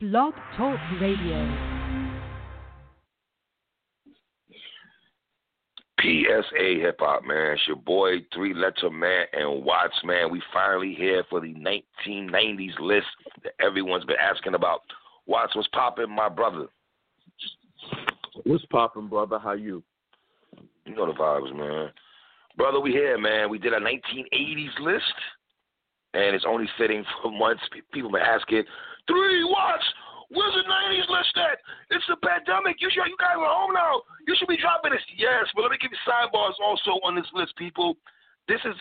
Blog Talk Radio. PSA Hip Hop, man. It's your boy, Three Letter Man and Watts, man. We finally here for the 1990s list that everyone's been asking about. Watts, what's popping, my brother? What's popping, brother? How you? You know the vibes, man. Brother, we here, man. We did a 1980s list, and it's only fitting for months. People been asking, Three Watts, where's the 90s list at? It's the pandemic. You should, you guys are home now. You should be dropping this. Yes, but let me give you sidebars also on this list, people. This is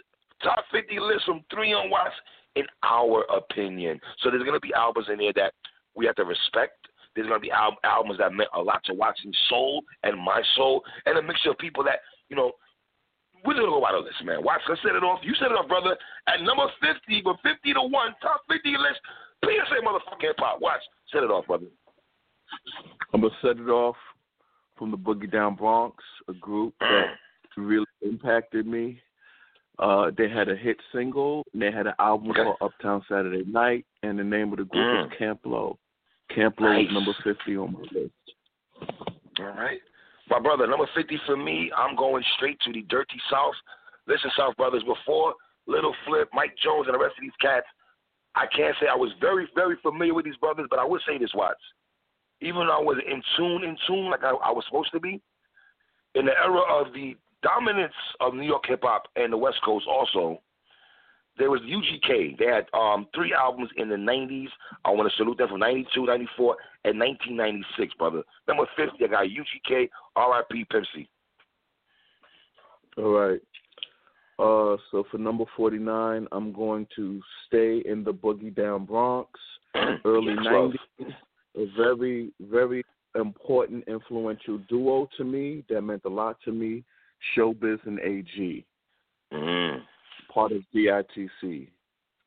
top 50 list from Three on Watts in our opinion. So there's gonna be albums in there that we have to respect. There's gonna be al- albums that meant a lot to Watts' soul and my soul, and a mixture of people that you know. We're gonna go out of this, man. Watts, let's set it off. You set it off, brother. At number 50, but 50 to 1, top 50 list. PSA motherfucking hip hop. Watch. Set it off, brother. I'm gonna set it off from the Boogie Down Bronx, a group that really impacted me. Uh, they had a hit single, and they had an album Okay. called Uptown Saturday Night, and the name of the group Mm. was Camp Lo. Camp Lo Nice. is number 50 on my list. All right. My brother, number 50 for me, I'm going straight to the Dirty South. Listen, South Brothers, before Little Flip, Mike Jones, and the rest of these cats, I can't say I was very, very familiar with these brothers, but I would say this, Watts. Even though I was in tune, in tune like I, I was supposed to be, in the era of the dominance of New York hip hop and the West Coast also, there was UGK. They had um, three albums in the 90s. I want to salute them from 92, 94, and 1996, brother. Number 50, I got UGK, RIP Pimp C. All right. Uh, so for number 49, I'm going to stay in the Boogie Down Bronx, early 90s. A very, very important, influential duo to me that meant a lot to me. Showbiz and AG, Mm. part of DITC.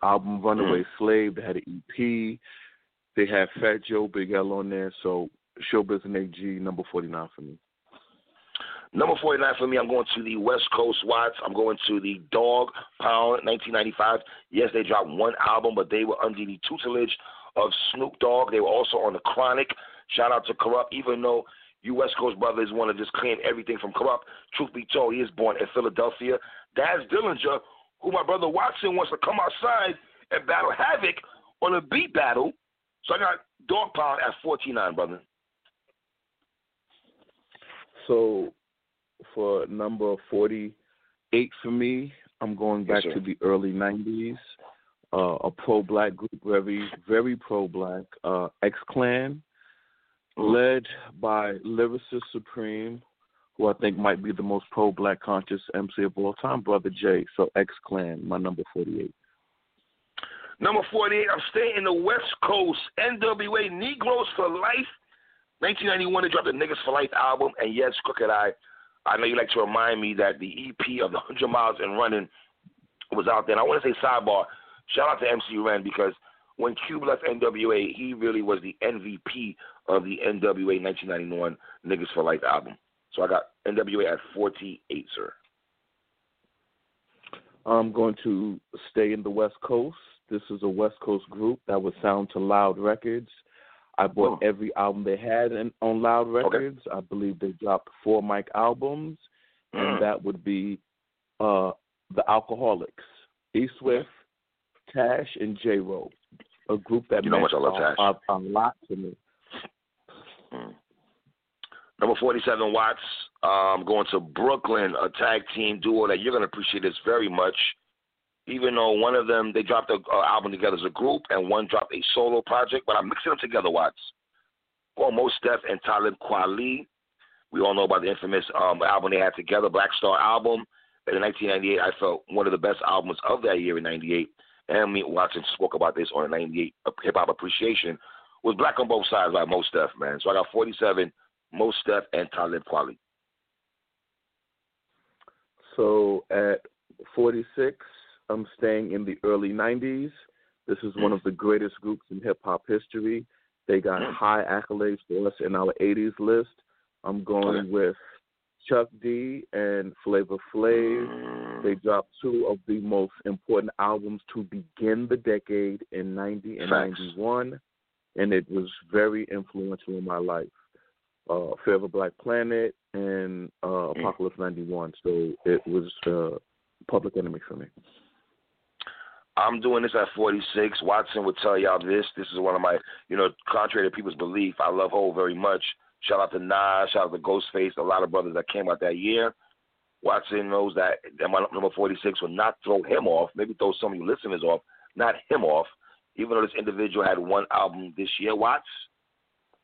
Album Runaway Slave. They had an EP. They had Fat Joe, Big L on there. So Showbiz and AG, number 49 for me. Number 49 for me, I'm going to the West Coast Watts. I'm going to the Dog Pound 1995. Yes, they dropped one album, but they were under the tutelage of Snoop Dogg. They were also on the Chronic. Shout out to Kurupt, even though you West Coast brothers want to just claim everything from Kurupt. Truth be told, he is born in Philadelphia. Daz Dillinger, who my brother Watson wants to come outside and battle Havoc on a beat battle. So I got Dog Pound at 49, brother. So for number 48 for me, I'm going back Yes, to the early 90s. Uh, a pro black group, very, very pro black. Uh, X Clan, led by Lyricist Supreme, who I think might be the most pro black conscious MC of all time, Brother J. So X Clan, my number 48. Number 48, I'm staying in the West Coast. NWA Negroes for Life. 1991, they dropped the Niggas for Life album. And yes, Crooked Eye, I know you like to remind me that the EP of the 100 Miles and Running was out there. And I want to say sidebar, shout out to MC Ren because when Cube left NWA, he really was the MVP of the NWA 1991 Niggas for Life album. So I got NWA at 48, sir. I'm going to stay in the West Coast. This is a West Coast group that was signed to Loud Records. I bought Oh. every album they had in, on Loud Records. I believe they dropped four mic albums, Mm. and that would be uh, the Alkaholiks, E Swift, Tash, and J. Ro. A group that You know much I love a, a, a lot to me. Mm. Number 47 Watts, um, going to Brooklyn, a tag team duo that you're going to appreciate this very much. Even though one of them, they dropped an uh, album together as a group, and one dropped a solo project, but I'm mixing them together, Watts. Well, Mos Def and Talib Kweli. We all know about the infamous um, album they had together, Black Star album. And in 1998, I felt one of the best albums of that year in 98. And me, Watson spoke about this on 98 Hip Hop Appreciation, was Black on Both Sides by Mos Def, man. So I got 47, Mos Def, and Talib Kweli. So at 46, I'm staying in the early 90s. This is one of the greatest groups in hip hop history. They got high accolades for us in our 80s list. I'm going with Chuck D and Flavor Flav. They dropped two of the most important albums to begin the decade in 90 and Facts. 91. and it was very influential in my life. Uh, a Black Planet and uh, Mm. Apocalypse '91. So it was uh, Public Enemy for me. I'm doing this at 46. Watson would tell y'all this. This is one of my, you know, contrary to people's belief, I love Hov very much. Shout out to Nas, shout out to Ghostface, a lot of brothers that came out that year. Watson knows that, that my number 46 will not throw him off, maybe throw some of you listeners off, not him off. Even though this individual had one album this year, Watts,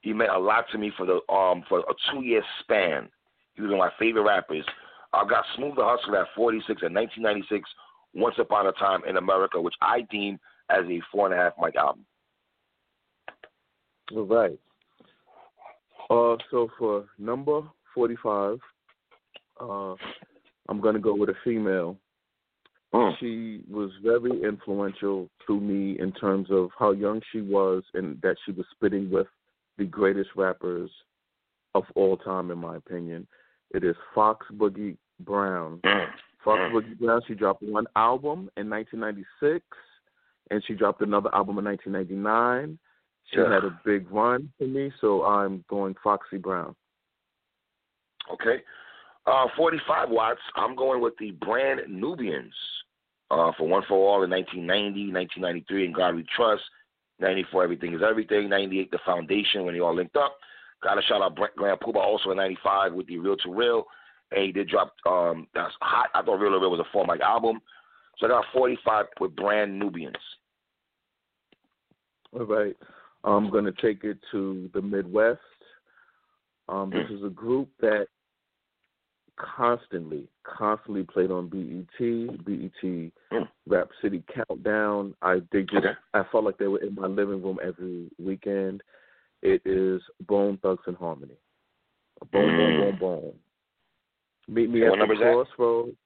he meant a lot to me for the um for a two year span. He was one of my favorite rappers. I got Smooth the Hustler at 46 in 1996, Once Upon a Time in America, which I deem as a four and a half mic album. All right. Uh, so for number 45, uh, I'm going to go with a female. Mm. She was very influential to me in terms of how young she was and that she was spitting with the greatest rappers of all time, in my opinion. It is Fox Boogie Brown. Mm. Mm. Boogie Brown, she dropped one album in 1996, and she dropped another album in 1999. She Yeah. had a big run for me, so I'm going Foxy Brown. Okay. Uh, 45 watts. I'm going with the brand Nubians uh, for One for All in 1990, 1993, and God We Trust. 94, Everything is Everything. 98, The Foundation, when they all linked up. Got to shout out Brent Grand Puba also in 95 with the Real to Real. And he did drop, um, that's hot. I thought Real Real was a four mic album. So I got 45 with brand Nubians. All right. I'm going to take it to the Midwest. Um, this is a group that constantly, constantly played on BET, BET Mm. Rap City Countdown. I they just, Okay. I felt like they were in my living room every weekend. It is Bone Thugs and Harmony. Boom, boom, Mm. boom, boom. Meet me What at the number is that? crossroads.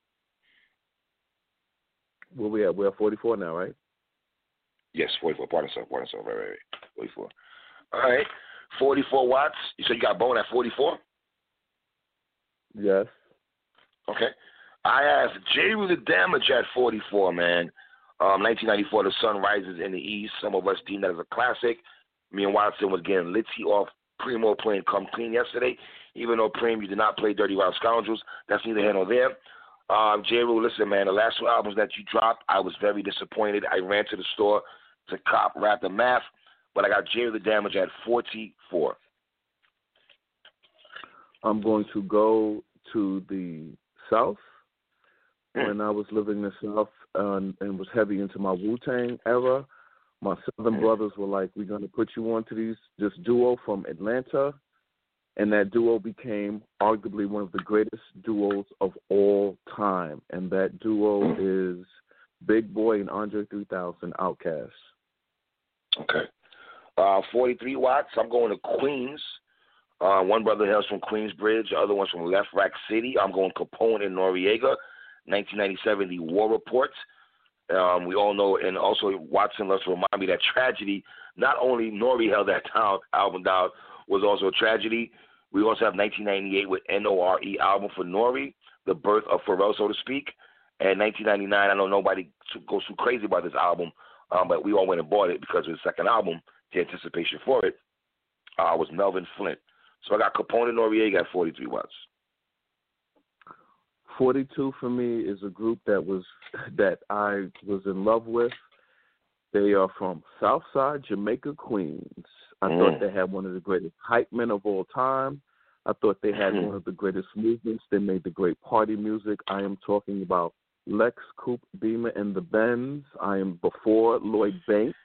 Where we at? We're at 44 now, right? Yes, 44. Pardon, sir. Pardon, sir. Right, right, right. 44. All right. 44 watts. You said you got Bone at 44? Yes. Okay. I asked Jeru the Damaja at 44, man. Um, 1994, The Sun Rises in the East. Some of us deem that as a classic. Me and Watson was getting litzy off Primo playing Come Clean yesterday. Even though Primo you did not play Dirty Wild Scoundrels, that's neither here nor there. Um, Jeru, listen, man, the last two albums that you dropped, I was very disappointed. I ran to the store to cop Rap the Math, but I got J. The Damage at 44. I'm going to go to the South. Mm. When I was living in the South um, and was heavy into my Wu Tang era, my Southern Mm. brothers were like, "We're going to put you onto these this duo from Atlanta," and that duo became arguably one of the greatest duos of all time. And that duo is Big Boi and Andre 3000 Outkast. Okay. Uh, 43 watts. I'm going to Queens. Uh, one brother hails from Queensbridge. The other one's from Lefrak City. I'm going Capone and Noreaga. 1997, The War Report. Um, we all know, and also Watson loves to remind me that tragedy. Not only Nori held that down, album down, was also a tragedy. We also have 1998 with N.O.R.E. E album for Nori, the birth of Pharrell, so to speak. And 1999, I know nobody goes too crazy about this album, um, but we all went and bought it because of his second album, the anticipation for it, uh, was Melvin Flynt. So I got Capone and Noreaga at 43 watts. 42 for me is a group that was that I was in love with. They are from Southside Jamaica, Queens. I Mm. thought they had one of the greatest hype men of all time. I thought they had Mhm. one of the greatest movements. They made the great party music. I am talking about Lex Coupe Beamer and the Benz. I am before Lloyd Banks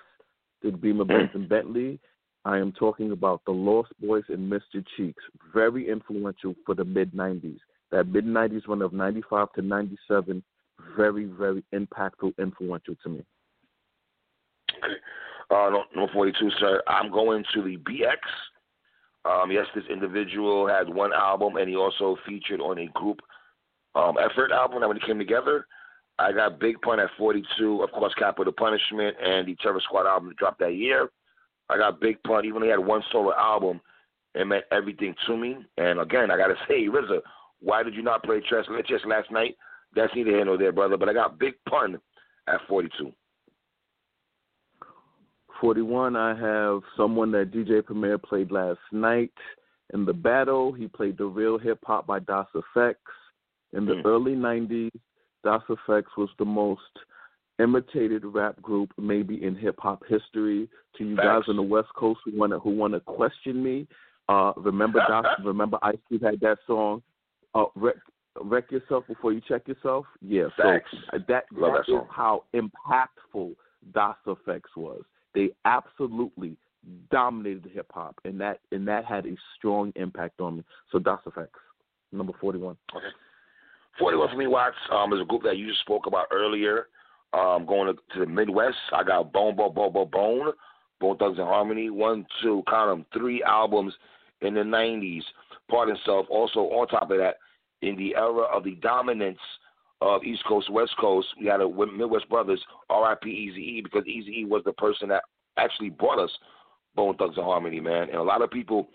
did Beamer, Benz, and Bentley. I am talking about the Lost Boyz and Mr. Cheeks. Very influential for the mid 90s. That mid 90s run of 95 to 97, very, very impactful, influential to me. Okay. Uh, no- number 42, sir. I'm going to the BX. Um, yes, this individual had one album, and he also featured on a group um, effort album that when it came together. I got Big Pun at 42, of course, Capital Punishment, and the Terror Squad album that dropped that year. I got Big Pun, even though he had one solo album, it meant everything to me. And again, I got to say, RZA, why did you not play Chess Chess last night? That's neither here nor there, brother. But I got Big Pun at 42. 41, I have someone that DJ Premier played last night in the battle. He played the real hip hop by Das EFX. In the Mm. early 90s, Das EFX was the most imitated rap group maybe in hip hop history. To you guys on the West Coast who want to who want to question me, uh, remember Das, remember Ice Cube had that song, uh, wreck, wreck yourself before you check yourself. Yeah, so Facts. uh, that, Love that that is how impactful Das EFX was. They absolutely dominated hip hop, and that and that had a strong impact on me. So Das EFX, number forty one. Okay. 41 for me, Watts, um, is a group that you just spoke about earlier. Um, going to, to the Midwest, I got Bone, Bone, Bone, Bone, Bone, Bone Thugs and Harmony. One, two, count them, three albums in the 90s. Pardon self. Also, on top of that, in the era of the dominance of East Coast, West Coast, we had a Midwest Brothers, R.I.P. Easy E, because Easy E was the person that actually brought us Bone Thugs and Harmony, man. And a lot of people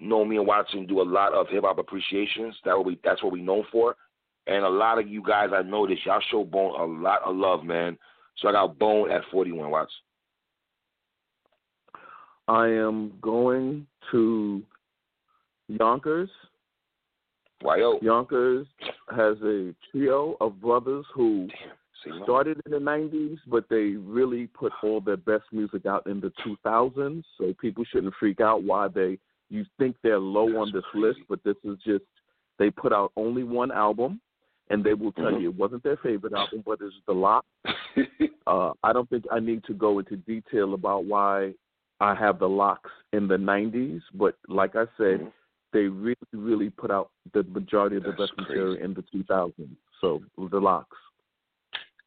know me and Watson do a lot of hip hop appreciations. That what we that's what we known for. And a lot of you guys I noticed y'all show Bone a lot of love, man. So I got Bone at forty one Watts. I am going to Yonkers. Yo, Yonkers has a trio of brothers who man? started in the 90s, but they really put all their best music out in the 2000s. So people shouldn't freak out why they you think they're low That's on this crazy. list, but this is just they put out only one album, and they will tell Mhm. you it wasn't their favorite album, but it's the lot. Uh, I don't think I need to go into detail about why I have the LOX in the 90s, but like I said, Mhm. They really, really put out the majority of the That's best material in the 2000s. So the LOX.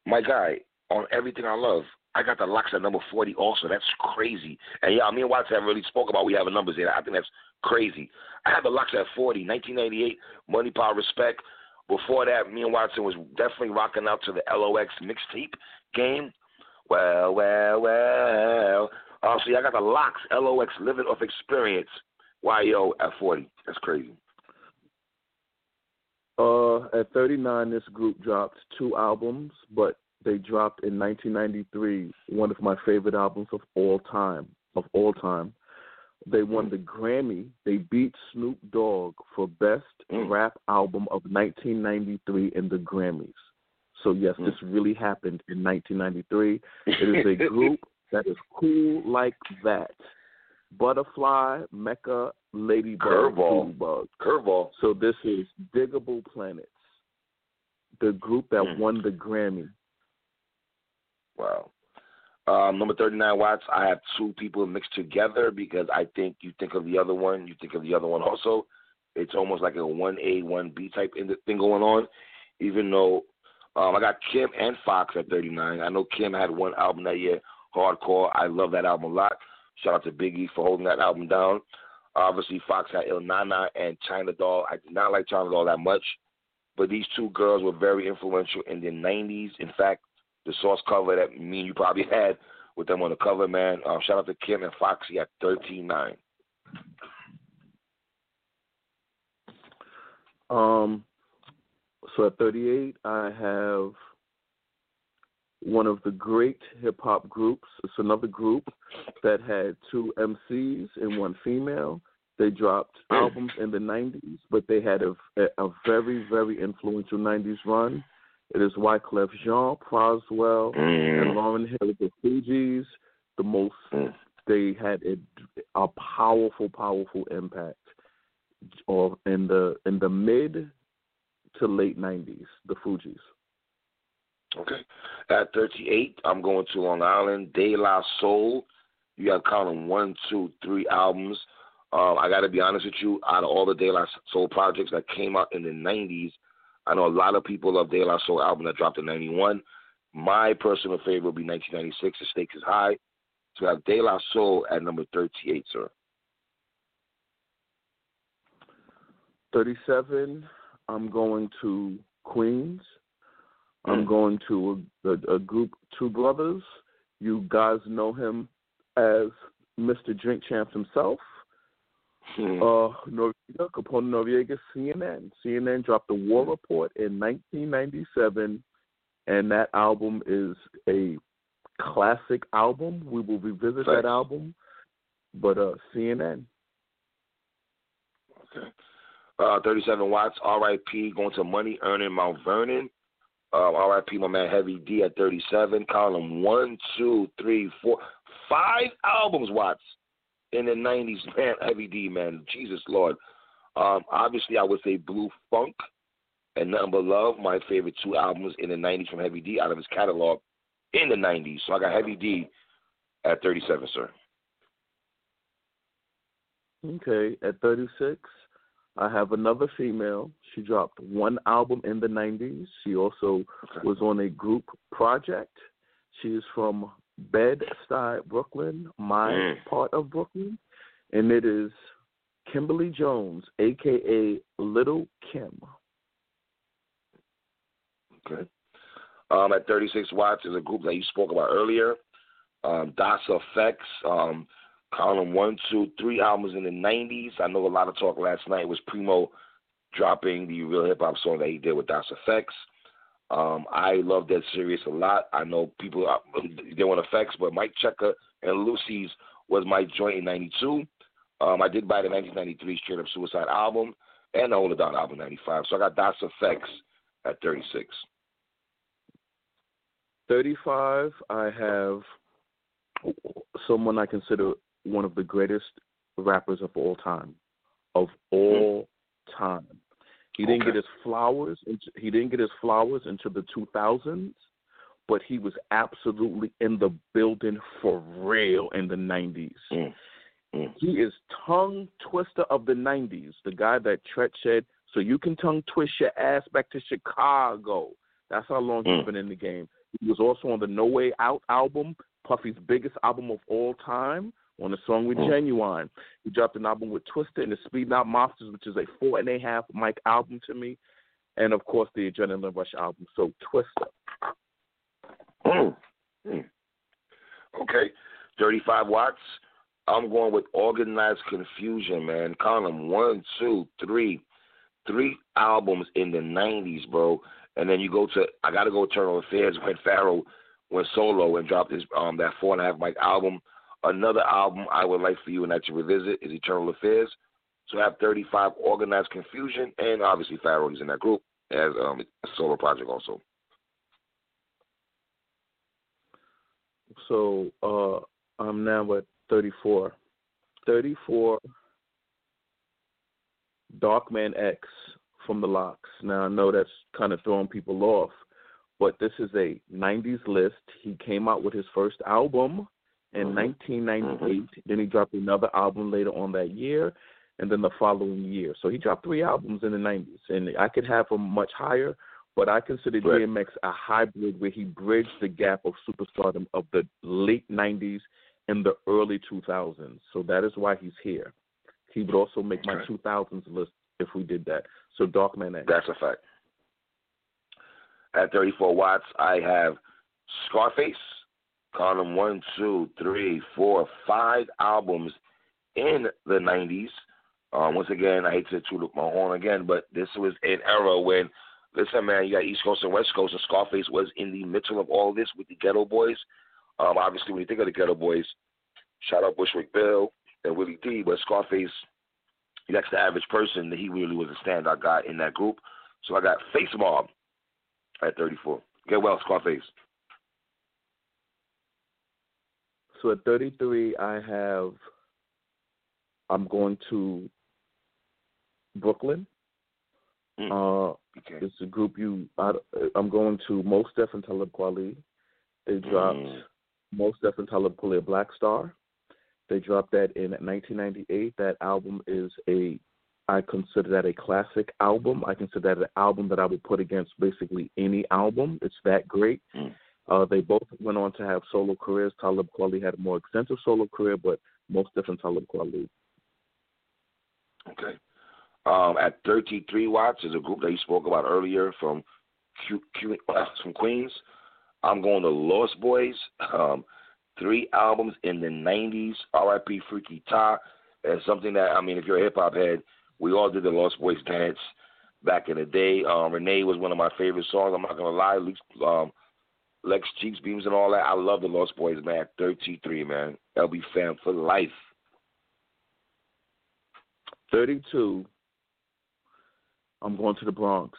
My guy, on everything I love, I got the LOX at number forty also. That's crazy. And yeah, me and Watson haven't really spoke about we have a numbers here. I think that's crazy. I have the LOX at 40, 1988, Money Power Respect. Before that, me and Watson was definitely rocking out to the LOX mixtape game. Well, well, well. Oh, see, I got the locks, LOX, Living Off Experience, YO at 40. That's crazy. Uh, at 39, this group dropped two albums, but they dropped in 1993 one of my favorite albums of all time. Of all time, they won the Grammy. They beat Snoop Dogg for Best Mm. Rap Album of 1993 in the Grammys. So yes, Mm. this really happened in 1993. It is a group that is cool like that. Butterfly, Mecca, Ladybug, Curveball. Bug. Curveball. So this is Digable Planets, the group that Mm. won the Grammy. Wow. Um, number 39 watts, I have two people mixed together because I think you think of the other one, you think of the other one also. It's almost like a 1A, 1B type in the thing going on, even though um, I got Kim and Fox at 39. I know Kim had one album that year, Hardcore. I love that album a lot. Shout out to Biggie for holding that album down. Obviously, Fox had Ill Na Na and China Doll. I did not like China Doll that much, but these two girls were very influential in the 90s. In fact, the source cover that me and you probably had with them on the cover, man. Um, shout out to Kim and Foxy at thirteen nine. Um, so at 38, I have one of the great hip hop groups. It's another group that had two MCs and one female. They dropped Mm. albums in the 90s, but they had a, a very, very influential 90s run. It is Wyclef Jean, Proswell, and Mm. Lauryn Hill, of the Fugees. The most Mm. they had a, a powerful, powerful impact or in the in the mid to late nineties, the Fugees. Okay. At thirty eight, I'm going to Long Island. De La Soul. You got counting one, two, three albums. Um, I got to be honest with you. Out of all the De La Soul projects that came out in the '90s, I know a lot of people love De La Soul album that dropped in '91. My personal favorite would be 1996. The stakes is high. So I have De La Soul at number 38, sir. Thirty seven, I'm going to Queens. I'm going to a, a, a group, two brothers. You guys know him as Mr. Drink Champ himself. Hmm. Uh, Noreaga, Capone Noreaga, CNN. CNN dropped the War Report in 1997, and that album is a classic album. We will revisit Thanks. that album. But uh, CNN. Okay. Uh, 37 watts, RIP, going to Money Earning Mount Vernon. Uh, RIP, my man Heavy D at 37. Column one, two, three, four, five albums, Watts, in the 90s, man. Heavy D, man. Jesus Lord. Um, obviously, I would say Blue Funk and Nothing But Love, my favorite two albums in the 90s from Heavy D out of his catalog in the 90s. So I got Heavy D at 37, sir. Okay, at 36, I have another female. She dropped one album in the 90s. She also Okay. was on a group project. She is from Bed-Stuy, Brooklyn, my Mm. part of Brooklyn, and it is Kimberly Jones, aka Little Kim. Okay. Um, at 36 watts is a group that you spoke about earlier. Um, Das EFX, um, column one, two, three albums in the 90s. I know a lot of talk last night was Primo dropping the real hip hop song that he did with Das EFX. Um, I love that series a lot. I know people uh, they want effects, but Mike Checker and Lucy's was my joint in '92. Um, I did buy the 1993 Straight Up Suicide album and the Hold It Down album '95. So I got Das EFX at 36. 35, I have someone I consider one of the greatest rappers of all time. Of all time. He didn't get his flowers into, he didn't get his flowers into the 2000s, but he was absolutely in the building for real in the 90s. Mm. Mm. He is tongue twister of the 90s, the guy that Tret said, so you can tongue twist your ass back to Chicago. That's how long he's been in the game. He was also on the No Way Out album, Puffy's biggest album of all time, on the song with Mm. Ginuwine. He dropped an album with Twista and the Speed Out Monsters, which is a four and a half mic album to me. And of course, the Adrenaline Rush album. So, Twista. Mm. Mm. Okay. 35 watts. I'm going with Organized Confusion, man. Column one, two, three. Three albums in the 90s, bro. And then you go to, I got to go Internal Affairs when Pharoahe went solo and dropped his um that four and a half mic album. Another album I would like for you and that to revisit is Internal Affairs. So I have 35 Organized Confusion, and obviously Pharoahe is in that group as um, a solo project also. So, uh, I'm now at 34. 34, Darkman X from the LOX. Now, I know that's kind of throwing people off, but this is a 90s list. He came out with his first album in Mhm. 1998. Then he dropped another album later on that year, and then the following year. So he dropped three albums in the 90s, and I could have him much higher, but I consider Right. DMX a hybrid where he bridged the gap of superstardom of the late 90s and the early 2000s. So that is why he's here. He would also make my Okay. 2000s list if we did that. So Darkman X. That's a fact. At 34 watts, I have Scarface, column one, two, three, four, five albums in the 90s. Um, once again, I hate to toot my horn again, but this was an era when, listen, man, you got East Coast and West Coast, and Scarface was in the middle of all this with the Geto Boys. Um, obviously, when you think of the Geto Boys, shout out Bushwick Bill and Willie D, but Scarface, that's the average person. that He really was a standout guy in that group. So I got Face Mob at 34. Get well, Scarface. So at 33, I have. I'm going to Brooklyn. Mm. Uh, Okay. it's a group you. I, I'm going to Mos Def and Talib Kweli. They dropped Mm. Mos Def and Talib Kweli, a Black Star. They dropped that in 1998. That album is a. I consider that a classic album. I consider that an album that I would put against basically any album. It's that great. Mm. Uh, they both went on to have solo careers. Talib Kweli had a more extensive solo career, but most different Talib Kweli. Okay. Um, at 33 watts is a group that you spoke about earlier from Q, Q, uh, from Queens. I'm going to Lost Boyz. Um, three albums in the 90s. R.I.P. Freaky Ta. And something that, I mean, if you're a hip hop head, we all did the Lost Boyz dance back in the day. Um, Renee was one of my favorite songs. I'm not going to lie. Um, Lex Jeeps, Beams, and all that. I love the Lost Boyz, man. 33, man. LB fam for life. 32, I'm going to the Bronx.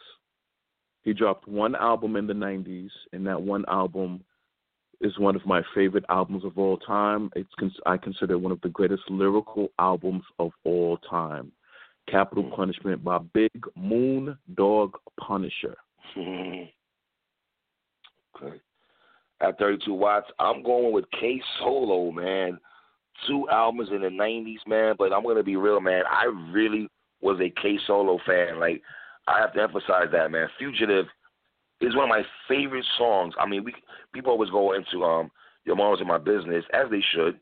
He dropped one album in the 90s, and that one album is one of my favorite albums of all time. It's I consider it one of the greatest lyrical albums of all time. Capital mm. Punishment by Big Moon Dog Punisher. okay. At 32 watts, I'm going with K Solo, man. Two albums in the 90s, man. But I'm to be real, man. I really was a K Solo fan. Like, I have to emphasize that, man. Fugitive is one of my favorite songs. I mean, we people always go into um Your Mom's in My Business, as they should.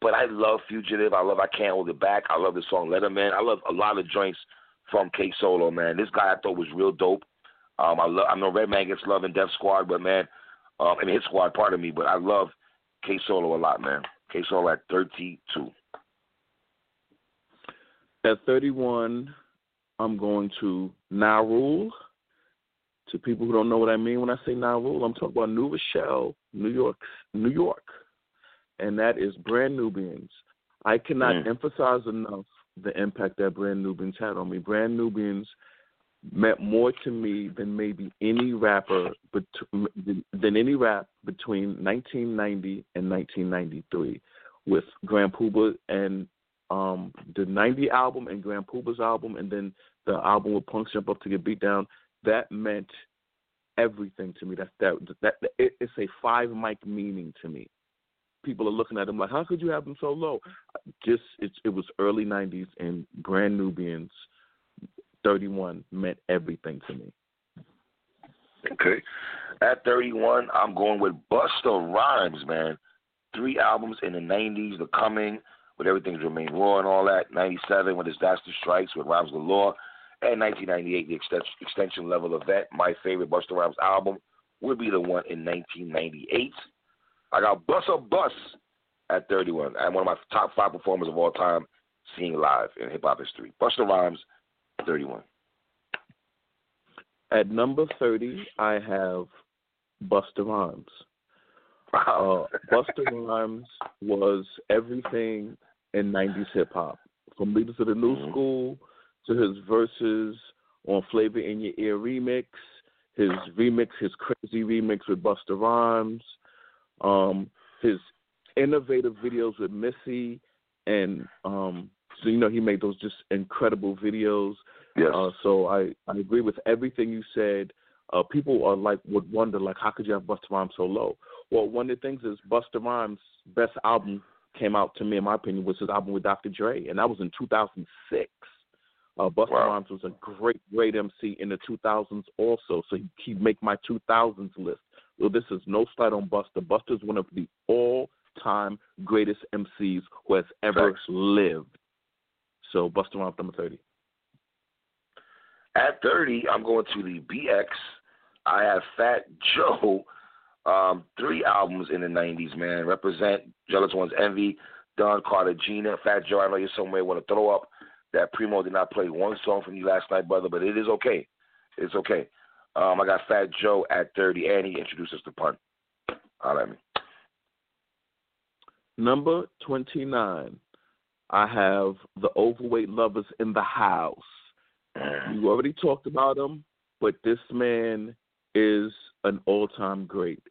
But I love Fugitive. I love I Can't Hold It Back. I love the song Letterman. I love a lot of joints from K Solo, man. This guy I thought was real dope. Um, I love. I know Redman gets love in Death Squad, but man, um, mean Hit Squad, part of me, but I love K Solo a lot, man. K Solo at thirty-two. At thirty-one, I'm going to Ja Rule. To people who don't know what I mean when I say Ja Rule, I'm talking about New Rochelle, New York, New York, and that is Brand Nubians. I cannot mm. emphasize enough the impact that Brand Nubians had on me. Brand Nubians meant more to me than maybe any rapper, but than any rap between 1990 and 1993, with Grand Puba and um, the 90 album and Grand Puba's album, and then the album with Punks Jump Up to Get Beat Down. That meant everything to me. That that that, it, it's a five mic meaning to me. People are looking at him like, how could you have them so low? Just it's it was early '90s and Brand Nubians 31 meant everything to me. Okay. At 31, I'm going with Busta Rhymes, man. Three albums in the 90s, The Coming, with Everything's Remain Raw and all that. 97, with Disaster Strikes, with Rhymes the Law. And 1998, The Extinction Level Event. My favorite Busta Rhymes album would be the one in 1998. I got Busta Bus at 31. I'm one of my top five performers of all time seeing live in hip hop history. Busta Rhymes 31. At number 30, I have Busta Rhymes. Wow. Uh, Busta Rhymes was everything in 90s hip hop. From Leaders of the New mm-hmm. School to his verses on Flavor in Your Ear remix, his remix, his crazy remix with Busta Rhymes, um, his innovative videos with Missy, and um, so you know he made those just incredible videos. Yes. Uh, so I I agree with everything you said. Uh, people are like would wonder like how could you have Busta Rhymes so low? Well, one of the things is Busta Rhymes' best album came out to me in my opinion was his album with Dr. Dre, and that was in 2006. Uh, Busta wow. Rhymes was a great, great MC in the 2000s also, so he, he make my 2000s list. Well, this is no slight on Busta. Busta's one of the all-time greatest MCs who has ever lived. So Busta Rhymes number thirty. At thirty, I'm going to the BX. I have Fat Joe. Um, three albums in the '90s, man. Represent Jealous One's Envy, Don Carter, Gina, Fat Joe. I know you're somewhere want to throw up. That Primo did not play one song from you last night, brother, but it is okay. It's okay. Um, I got Fat Joe at 30, and he introduced us to Pun. Holla at me. Number 29. I have the overweight lovers in the house. You already talked about him, but this man is an all-time great.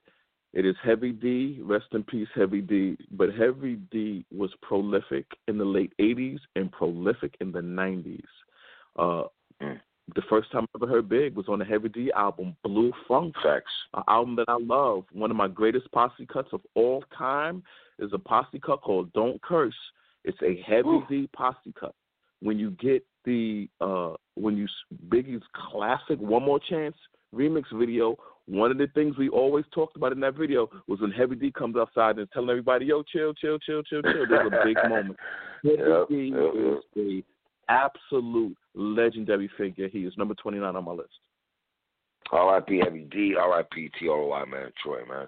It is Heavy D, rest in peace, Heavy D. But Heavy D was prolific in the late '80s and prolific in the '90s. Uh, the first time I ever heard Big was on the Heavy D album, Blue Funk. Facts. An album that I love. One of my greatest posse cuts of all time is a posse cut called "Don't Curse." It's a heavy Ooh. D posse cut. When you get the uh when you Biggie's classic "One More Chance" remix video, one of the things we always talked about in that video was when Heavy D comes outside and is telling everybody, "Yo, chill, chill, chill, chill, chill." There's a big moment. Heavy yep, D yep, is a absolute legendary figure. He is number 29 on my list. R.I.P. Heavy D. R.I.P. T.R.O.Y. Man, Troy, man.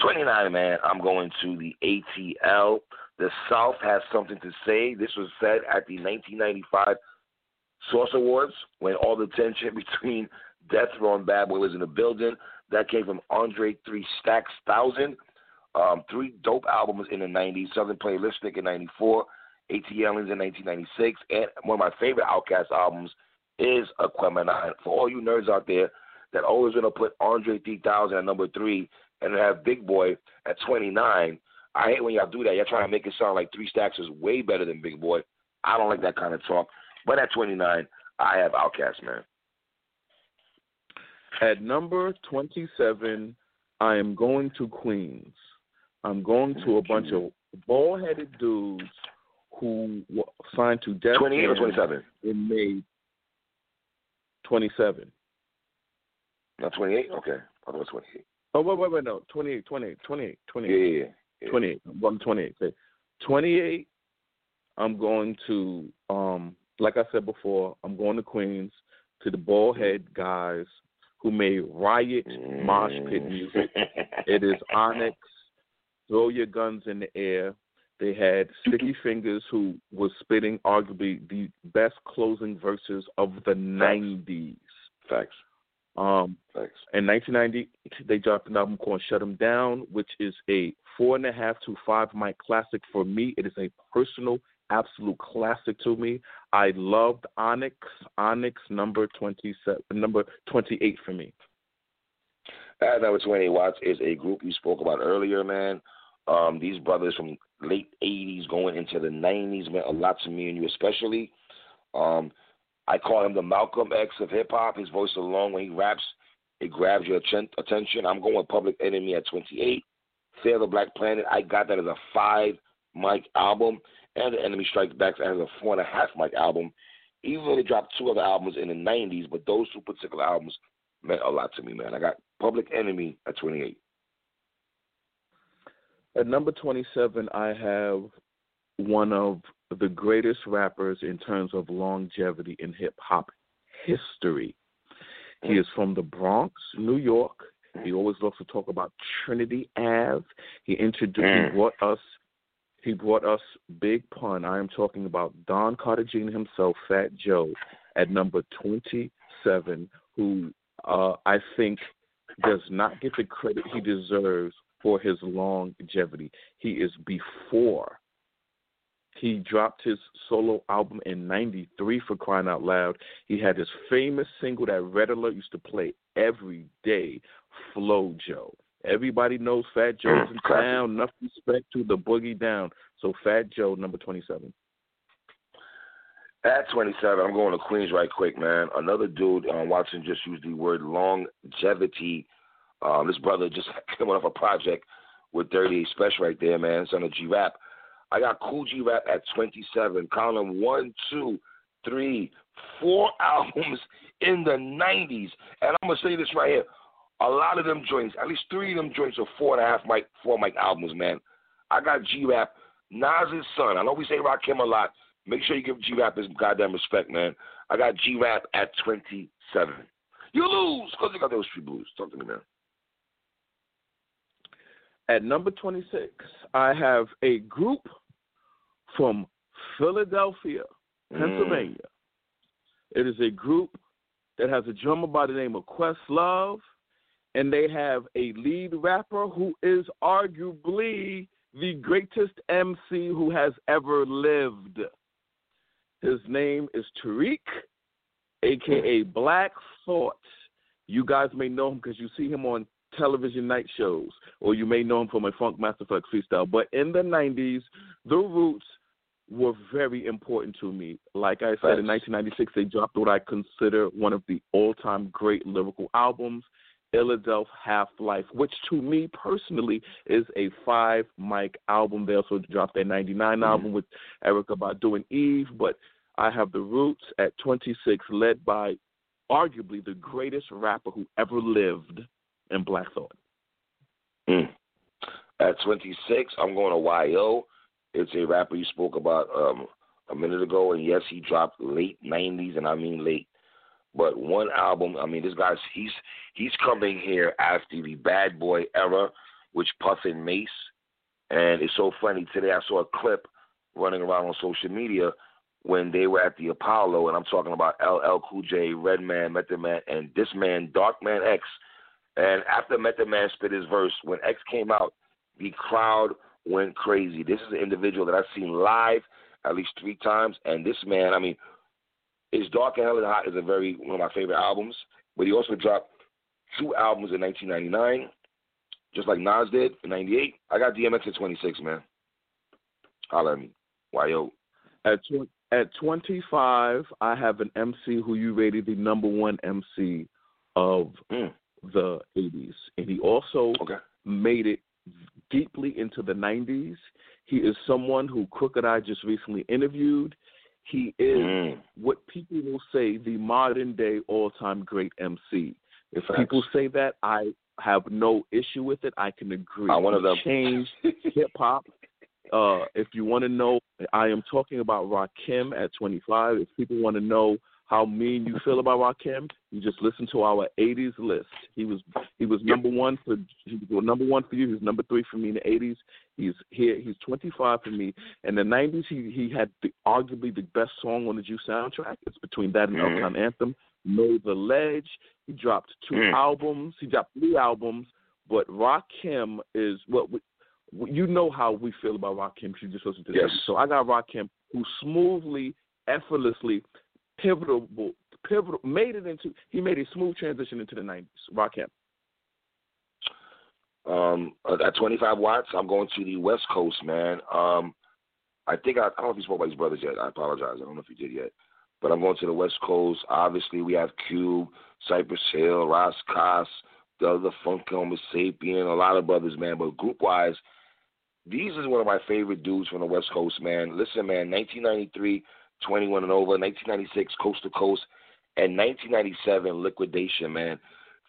29, man. I'm going to the ATL. The South has something to say. This was said at the 1995 Source Awards when all the tension between Death Row and Bad Boy was in the building. That came from Andre Three Stacks Thousand. Um, three dope albums in the 90s Southern Playlistic in 94, ATLiens in 1996, and one of my favorite Outkast albums is Aquemini. For all you nerds out there that always going to put Andre 3000 at number three and have Big Boi at 29, I hate when y'all do that. Y'all trying to make it sound like Three Stacks is way better than Big Boi. I don't like that kind of talk. But at 29, I have Outkast, man. At number 27, I am going to Queens. I'm going to a bunch of bald headed dudes who signed to death. 28 or 27? In May 27. Not 28? Okay. I thought it was 28. Oh, wait, wait, wait, no. 28, 28, 28, 28. Yeah, yeah, yeah. 28. I'm going 28. Okay. 28, I'm going to, um, like I said before, I'm going to Queens to the bald head guys who made riot mosh pit music. it is Onyx, Throw Your Guns in the Air. They had Sticky Fingaz, who was spitting arguably the best closing verses of the Facts. 90s. Facts. Um, Thanks. in 1990, they dropped an album called "Shut 'Em Down," which is a four and a half to five mic classic for me. It is a personal, absolute classic to me. I loved Onyx. Onyx number twenty-seven, number twenty-eight for me. At number 28 Watts is a group you spoke about earlier, man. Um, these brothers from late 80s going into the 90s meant a lot to me and you especially. Um, I call him the Malcolm X of hip hop. His voice alone, when he raps, it grabs your atten- attention. I'm going with Public Enemy at 28. Fear the Black Planet, I got that as a five mic album. And The Enemy Strikes Back as a four and a half mic album. Even though they dropped two other albums in the 90s, but those two particular albums meant a lot to me, man. I got Public Enemy at 28. At number 27, I have one of the greatest rappers in terms of longevity in hip hop history. He mm. is from the Bronx, New York. He always loves to talk about Trinity Ave. He introduced, Mm. he brought us, he brought us Big Pun. I am talking about Don Cartagena himself, Fat Joe, at number 27, who uh, I think does not get the credit he deserves for his longevity. He is before he dropped his solo album in 93 for crying out loud. He had his famous single that Red Alert used to play every day, Flow Joe. Everybody knows Fat Joe's in town. Enough respect to the boogie down. So Fat Joe, number 27. At 27, I'm going to Queens right quick, man. Another dude, um, Watson just used the word longevity. Um, this brother just came off a project with 38 Special right there, man. Son of G Rap. I got Kool G Rap at 27. Count them one, two, three, four albums in the 90s. And I'm going to say this right here. A lot of them joints, at least three of them joints are four and a half mic, four mic albums, man. I got G Rap, Nas's son. I know we say Rakim a lot. Make sure you give G Rap his goddamn respect, man. I got G Rap at 27. You lose because you got those street blues. Talk to me, man. At number 26, I have a group from Philadelphia, mm. Pennsylvania. It is a group that has a drummer by the name of Questlove, and they have a lead rapper who is arguably the greatest MC who has ever lived. His name is Tariq, aka Black Thought. You guys may know him because you see him on television night shows, or you may know him from a Funk Master Flex freestyle. But in the 90s, the Roots were very important to me. Like I said, in 1996, they dropped what I consider one of the all-time great lyrical albums, Illadelph Half Life, which to me personally is a five mic album. They also dropped their 99 album with Erykah Badu and Eve, but I have the Roots at 26, led by arguably the greatest rapper who ever lived in Black Thought. Mm. At 26, I'm going to YO. It's a rapper you spoke about um, a minute ago, and yes, he dropped late 90s, and I mean late. But one album, I mean, this guy's he's he's coming here after the Bad Boy era, which Puff and Mase, and it's so funny. Today I saw a clip running around on social media when they were at the Apollo, and I'm talking about LL Cool J, Redman, Method Man, and this man, Darkman X, And after Method Man spit his verse, when X came out, the crowd went crazy. This is an individual that I've seen live at least three times, and this man, I mean, his Dark and Hell and Hot is a very one of my favorite albums. But he also dropped two albums in 1999, just like Nas did in '98. I got DMX at 26, man. Holla at me, yo? At tw- at 25, I have an MC who you rated the number one MC of mm. the 80s, and he also okay. made it deeply into the 90s. He is someone who Crooked I just recently interviewed. He is mm. what people will say the modern day all time great MC. If people say that, I have no issue with it. I can agree. I one of them. Changed hip hop. Uh, if you want to know, I am talking about Rakim at 25. If people want to know how mean you feel about Rakim, you just listen to our '80s list. He was he was number one for he was number one for you. He was number three for me in the '80s. He's here. He's 25 for me. In the '90s, he he had the, arguably the best song on the Juice soundtrack. It's between that and mm-hmm. Uptown Anthem. Know the Ledge. He dropped 2 mm. albums. He dropped three albums. But Rakim is what we, you know how we feel about Rakim. You just listen to yes. So I got Rakim, who smoothly, effortlessly pivotal, pivotal, made it into. He made a smooth transition into the '90s. Rakim. Um, at 25 watts, I'm going to the West Coast, man. Um, I think I, I don't know if he spoke about his brothers yet. I apologize. I don't know if he did yet. But I'm going to the West Coast. Obviously, we have Cube, Cypress Hill, Ras Kass, the other Funk Homo Sapien, a lot of brothers, man. But group wise, these is one of my favorite dudes from the West Coast, man. Listen, man, 1993 21 and over, 1996 Coast to Coast, and 1997 Liquidation, man.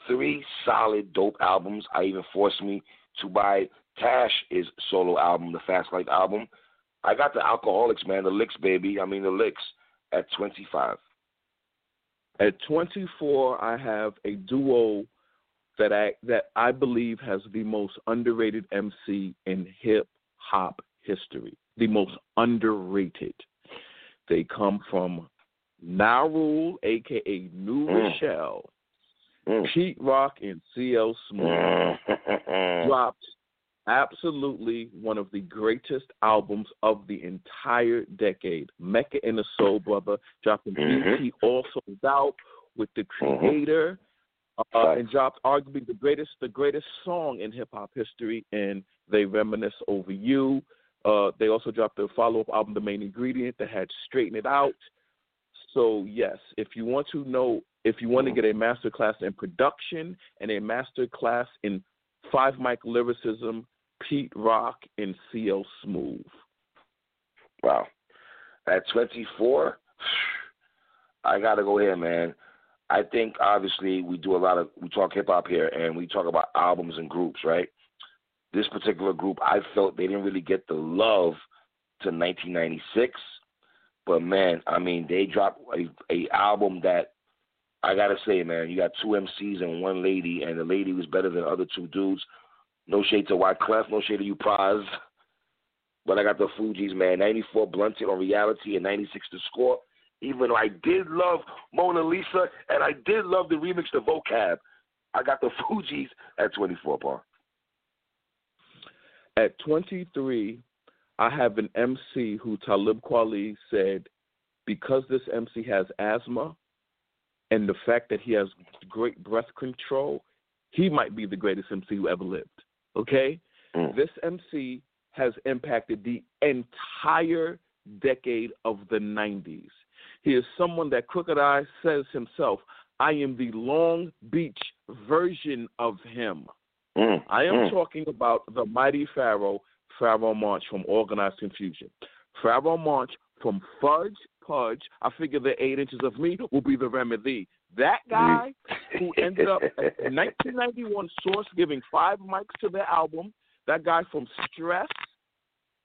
Three solid, dope albums. I even forced me to buy Tash's solo album, the Fast Life album. I got the Alkaholiks, man, the Liks, baby. I mean, the Liks at 25. At 24, I have a duo that I that I believe has the most underrated MC in hip hop history. The most underrated. They come from Narule, aka New mm. Rochelle. Mm. Pete Rock and CL Smooth mm. dropped absolutely one of the greatest albums of the entire decade. Mecca and the Soul Brother dropped mm-hmm. BT Also Out with the Mm-hmm. creator. Uh, and dropped arguably the greatest the greatest song in hip hop history, and they reminisce over you. Uh, they also dropped the follow up album, The Main Ingredient, that had Straighten It Out. So yes, if you want to know, if you want to get a master class in production and a master class in five mic lyricism, Pete Rock and CL Smooth. Wow. At 24, I got to go here, man. I think obviously we do a lot of we talk hip hop here and we talk about albums and groups, right? This particular group, I felt they didn't really get the love to 1996, but man, I mean, they dropped a, a album that I gotta say, man, you got two MCs and one lady, and the lady was better than the other two dudes. No shade to Wyclef, no shade to you, Pras. But I got the Fugees, man. 94 Blunted on reality and 96 to score. Even though I did love Mona Lisa and I did love the remix to Vocab, I got the Fugees at 24, Paul. At 23, I have an MC who Talib Kweli said, because this MC has asthma and the fact that he has great breath control, he might be the greatest MC who ever lived. Okay? Mm. This MC has impacted the entire decade of the 90s. He is someone that Crooked I says himself, I am the Long Beach version of him. Mm. I am mm. talking about the mighty Pharoahe, Pharoahe Monch from Organized Confusion. Pharoahe Monch from Fudge Pudge, I figure the eight inches of me will be the remedy. That guy who ended up in 1991 Source giving five mics to their album, that guy from Stress,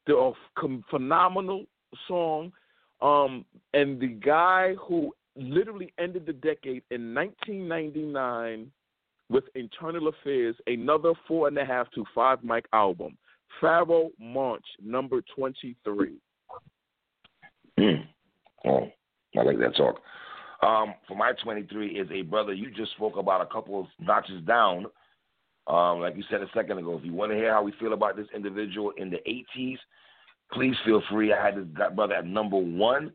the phenomenal song, um, and the guy who literally ended the decade in 1999 with Internal Affairs, another four and a half to five mic album. Pharoahe Monch number 23. Mm. Oh, I like that talk. Um, for my 23 is a brother you just spoke about a couple of notches down, Um, like you said a second ago, if you want to hear how we feel about this individual in the 80s, please feel free. I had this brother at number one,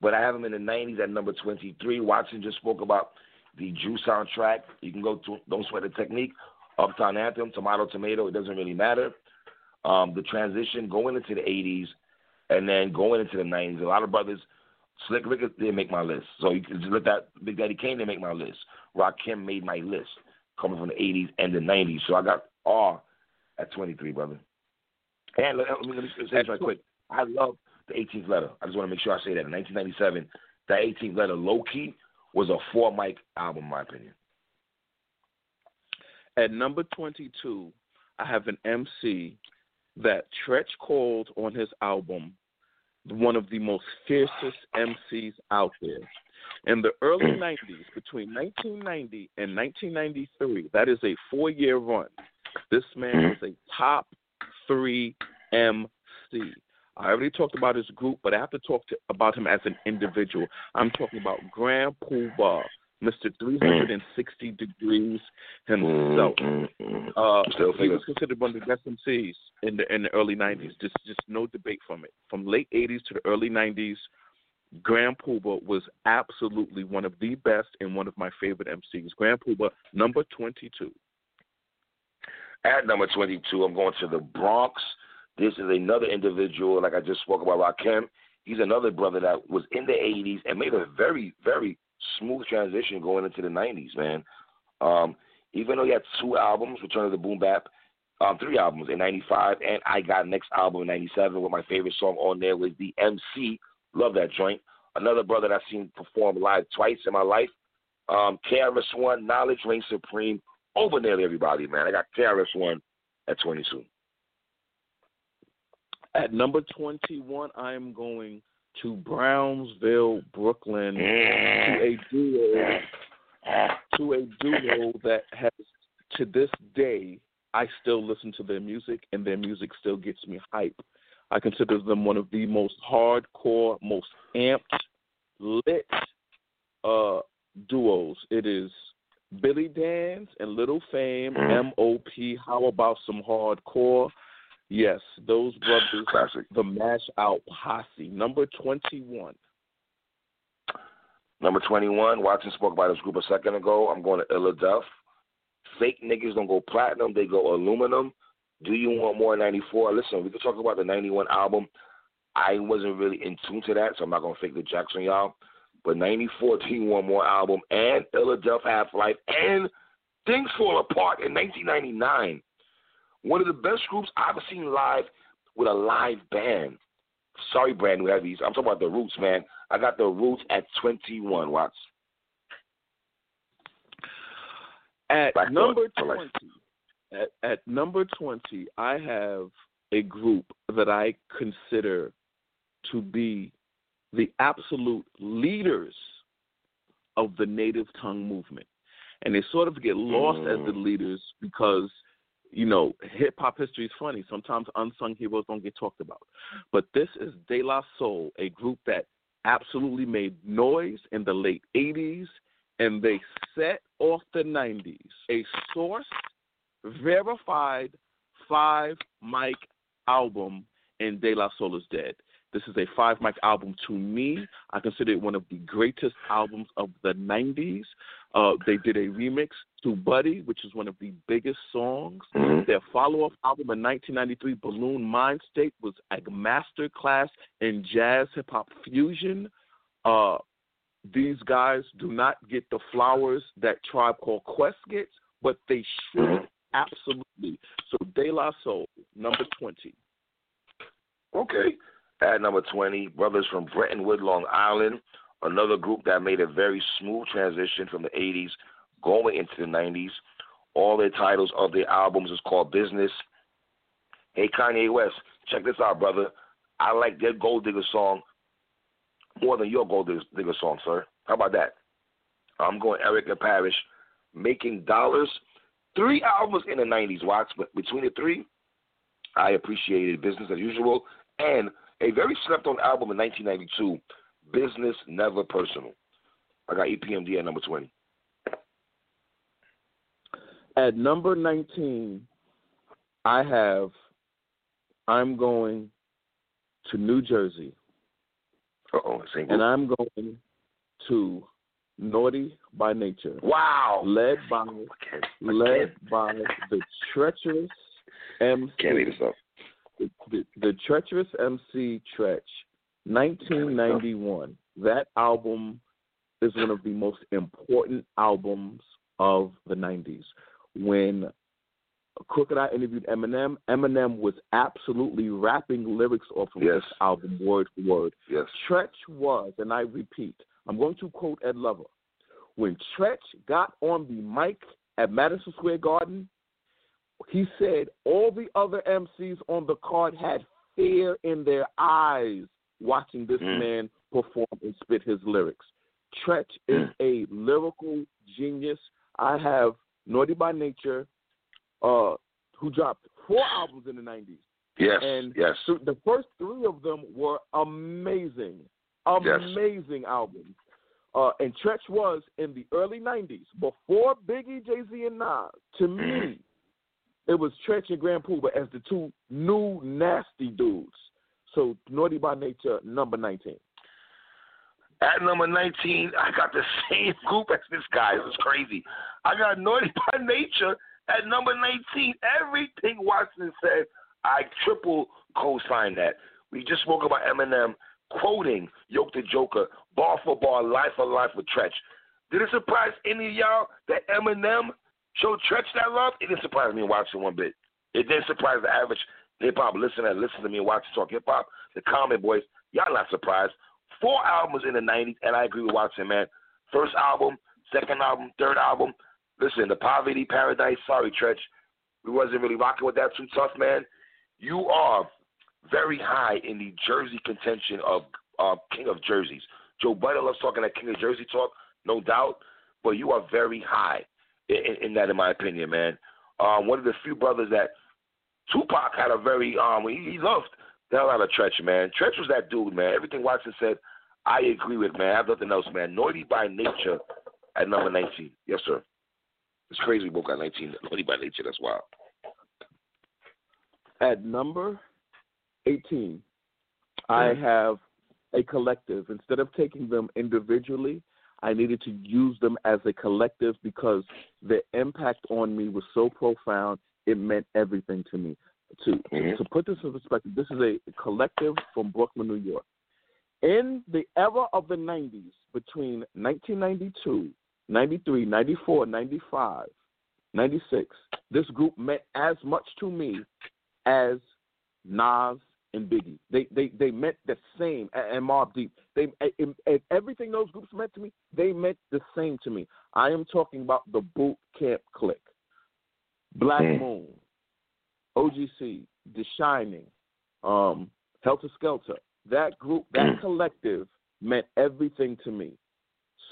but I have him in the 90s at number 23. Watson just spoke about the Juice soundtrack. You can go to Don't Sweat the Technique, Uptown Anthem, Tomato Tomato. It doesn't really matter. Um, the transition going into the 80s and then going into the 90s. A lot of brothers, Slick Rick didn't make my list. So you can look at Big Daddy Kane didn't make my list. Rakim made my list coming from the 80s and the 90s. So I got R at 23, brother. And let, me, let me say this right quick. I love the 18th letter. I just want to make sure I say that. In 1997, that 18th letter, low key, was a four mic album, in my opinion. At number 22, I have an MC that Treach called on his album one of the most fiercest MCs out there. In the early mm. 90s, between 1990 and 1993, that is a four year run. This man mm-hmm. was a top three MC. I already talked about his group, but I have to talk to, about him as an individual. I'm talking about Grand Puba, Mr. 360 Degrees himself. Mm, mm, mm. Uh, he was considered one of the best MCs in the in the early 90s. Just just no debate from it. From late 80s to the early 90s, Grand Puba was absolutely one of the best and one of my favorite MCs. Grand Puba, number 22. At number 22, I'm going to the Bronx. This is another individual, like I just spoke about Rakim. He's another brother that was in the 80s and made a very, very smooth transition going into the 90s, man. Um, even though he had two albums, Return of the Boom Bap, um, three albums in 95, and I got next album in 97 with my favorite song on there was The MC. Love that joint. Another brother that I've seen perform live twice in my life. Um, KRS-One, Knowledge Reigns Supreme, over nearly everybody, man. I got KRS-One at 22. At number 21, I am going to Brownsville, Brooklyn, to a duo, to a duo that has, to this day, I still listen to their music, and their music still gets me hype. I consider them one of the most hardcore, most amped, lit uh, duos. It is Billy Danze and Little Fame, MOP. How about some hardcore? Yes, those brothers, Classic. the Mash Out Posse, number 21. Number 21, Watson spoke about this group a second ago. I'm going to Illadelph. Fake niggas don't go platinum, they go aluminum. Do you want more 94? Listen, we could talk about the 91 album. I wasn't really in tune to that, so I'm not going to fake the jacks on y'all. But 94, Do You Want More album, and Illadelph Half Life, and Things Fall Apart in 1999. One of the best groups I've seen live with a live band. Sorry, brand new heavies. I'm talking about the Roots, man. I got the Roots at 21. Watts. At number 20, at, at number 20, I have a group that I consider to be the absolute leaders of the native tongue movement. And they sort of get lost mm. as the mm. leaders because – you know, hip hop history is funny. Sometimes unsung heroes don't get talked about. But this is De La Soul, a group that absolutely made noise in the late 80s and they set off the 90s. A source verified five mic album and De La Soul is Dead. This is a five mic album to me. I consider it one of the greatest albums of the 90s. Uh, they did a remix to Buddy, which is one of the biggest songs. Mm-hmm. Their follow up album in 1993, Balloon Mind State, was a master class in jazz hip hop fusion. Uh, these guys do not get the flowers that Tribe Called Quest gets, but they should mm-hmm. absolutely. So De La Soul, number 20. Okay. At number 20, Brothers from Brentwood, Long Island, another group that made a very smooth transition from the 80s going into the 90s. All their titles of their albums is called Business. Hey, Kanye West, check this out, brother. I like their Gold Digger song more than your Gold Digger song, sir. How about that? I'm going Erick and Parrish, Making Dollars. Three albums in the 90s, Watts, but between the three, I appreciated Business as Usual and a very slept on album in 1992, Business Never Personal. I got EPMD at number 20. At number 19, I have I'm going to New Jersey. Uh-oh, and I'm going to Naughty by Nature. Wow. Led by can't, led by the treacherous MC. Can't leave this up. The, the, the treacherous MC Treach, 1991. That album is one of the most important albums of the 90s. When Crooked I interviewed Eminem, Eminem was absolutely rapping lyrics off of yes. this album word for word. Yes. Treach was, and I repeat, I'm going to quote Ed Lover. When Treach got on the mic at Madison Square Garden, he said all the other MCs on the card had fear in their eyes watching this mm. man perform and spit his lyrics. Treach is a lyrical genius. I have Naughty by Nature, uh, who dropped four albums in the 90s. Yes, and yes. So the first three of them were amazing, amazing yes. albums. Uh, and Treach was in the early 90s, before Biggie, Jay Z, and Nas. To me, it was Treach and Grand Puba as the two new nasty dudes. So Naughty by Nature, number 19. At number 19, I got the same group as this guy. It was crazy. I got Naughty by Nature at number 19. Everything Watson said, I triple co sign that. We just spoke about Eminem quoting Yoke the Joker, bar for bar, life for life with Treach. Did it surprise any of y'all that Eminem showed Treach that love? It didn't surprise me watching one bit. It didn't surprise the average hip hop listener that listen to me and watch talk hip hop, the comment boys. Y'all not surprised. Four albums in the 90s, and I agree with Watson, man. First album, second album, third album. Listen, the Poverty Paradise, sorry, Treach. We wasn't really rocking with that too tough, man. You are very high in the Jersey contention of uh, King of Jerseys. Joe Budden loves talking that King of Jersey talk, no doubt, but you are very high in, in that, in my opinion, man. Um, one of the few brothers that Tupac had a very um, he, he loved the hell out of Treach, man. Treach was that dude, man. Everything Watson said, I agree with, man. I have nothing else, man. Naughty by nature at number 19. Yes, sir. It's crazy we both got 19. Naughty by nature, that's wild. At number 18, I have a collective. Instead of taking them individually, I needed to use them as a collective because the impact on me was so profound. It meant everything to me. To mm-hmm. to put this in perspective, this is a collective from Brooklyn, New York. In the era of the 90s, between 1992, 93, 94, 95, 96, this group meant as much to me as Nas and Biggie. They they they meant the same, and Mobb Deep. They and, and everything those groups meant to me, they meant the same to me. I am talking about the Boot Camp Click, Black mm. Moon, OGC, The Shining, um, Heltah Skeltah. That group, that collective, meant everything to me.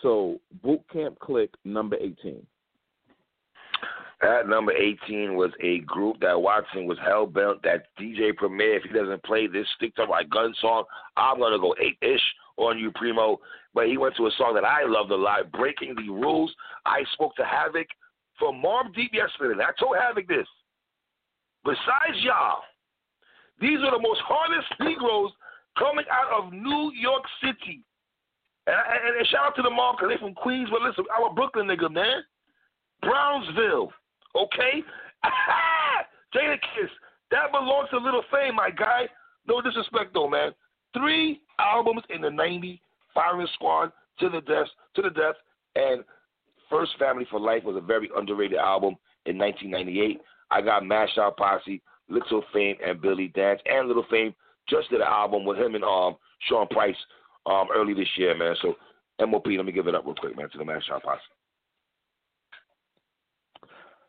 So Boot Camp Click, number eighteen. At number 18 was a group that Watson was hell bent that DJ Premier, if he doesn't play this Stick to My Gun song, I'm going to go eight ish on you, Primo. But he went to a song that I loved a lot, Breaking the Rules. I spoke to Havoc from Mobb Deep yesterday. I told Havoc this. Besides y'all, these are the most hardest Negroes coming out of New York City. And, and, and shout out to the mall because they from Queens, but listen, I'm a Brooklyn nigga, man. Brownsville, okay? Jada Kiss, that belongs to Little Fame, my guy. No disrespect, though, man. Three albums in the '90s, Firing Squad, To the Death, To the Death, and First Family for Life was a very underrated album in 1998. I got Mash Out Posse, Little Fame, and Billy Danze, and Little Fame just did an album with him and um Sean Price um early this year, man. So MOP, let me give it up real quick, man, to the Mash Out Posse.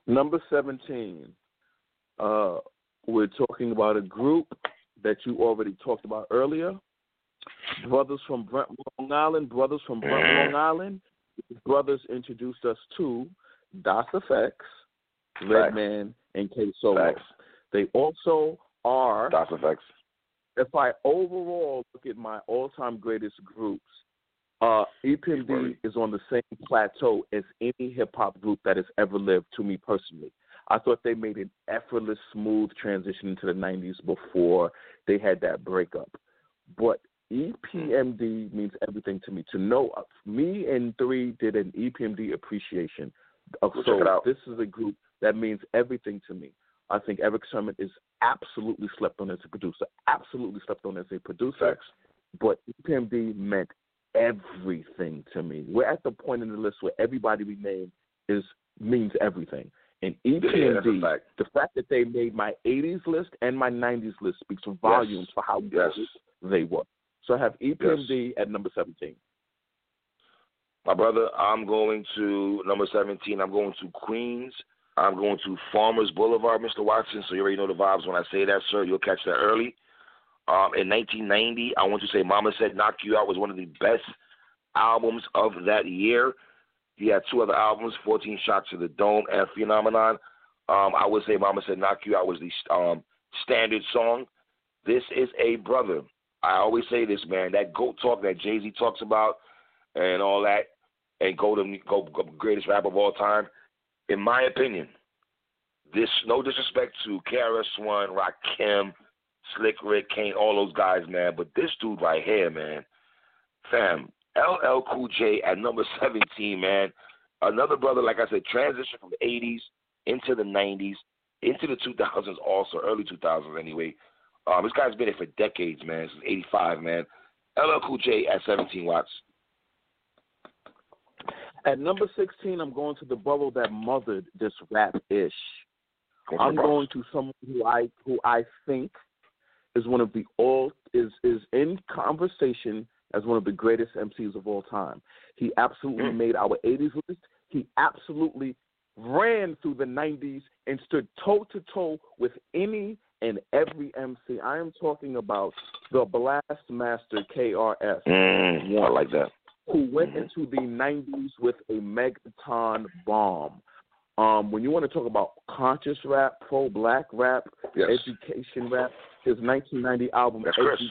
Number 17, uh, we're talking about a group that you already talked about earlier. Brothers from Brent, Long Island. Brothers from Brent, Long Island. Brothers introduced us to Das EFX, Redman, and K Solo. Facts. They also are. Das EFX. If I overall look at my all-time greatest groups, Uh, EPMD is on the same plateau as any hip hop group that has ever lived. To me personally, I thought they made an effortless, smooth transition into the '90s before they had that breakup. But EPMD means everything to me. To know uh, me and Three did an EPMD appreciation. Uh, so check it out. this is a group that means everything to me. I think Erick Sermon is absolutely slept on as a producer, absolutely slept on as a producer. But EPMD meant everything to me. We're at the point in the list where everybody we name is means everything. And Yeah, EPMD, fact. the fact that they made my 80s list and my 90s list speaks volumes for how Yes. good they were. So I have EPMD at number 17. My brother, I'm going to number 17. I'm going to Queens. I'm going to Farmers Boulevard, Mr. Watson. So you already know the vibes when I say that, sir. You'll catch that early. Um, in 1990, I want to say Mama Said Knock You Out was one of the best albums of that year. He had two other albums, 14 Shots to the Dome and Phenomenon. Um, I would say Mama Said Knock You Out was the um, standard song. This is a brother. I always say this, man. That GOAT talk that Jay Z talks about and all that, and go to go, go greatest rapper of all time. In my opinion, this no disrespect to KRS One, Rakim, Slick Rick, Kane, all those guys, man, but this dude right here, man, fam, LL Cool J at number 17, man. Another brother, like I said, transition from the 80s into the 90s, into the 2000s, also early 2000s anyway. Um, this guy's been here for decades, man. Since '85, man. LL Cool J at 17 watts. At number 16, I'm going to the bubble that mothered this rap ish. I'm going to someone who I who I think is one of the all is is in conversation as one of the greatest MCs of all time. He absolutely Mm. made our 80s list. He absolutely ran through the 90s and stood toe to toe with any and every MC. I am talking about the Blast Master KRS Mm, I like that. who went Mhm. into the 90s with a megaton bomb. Um, when you want to talk about conscious rap, pro black rap, Yes. education rap, his 1990 album, That's Chris.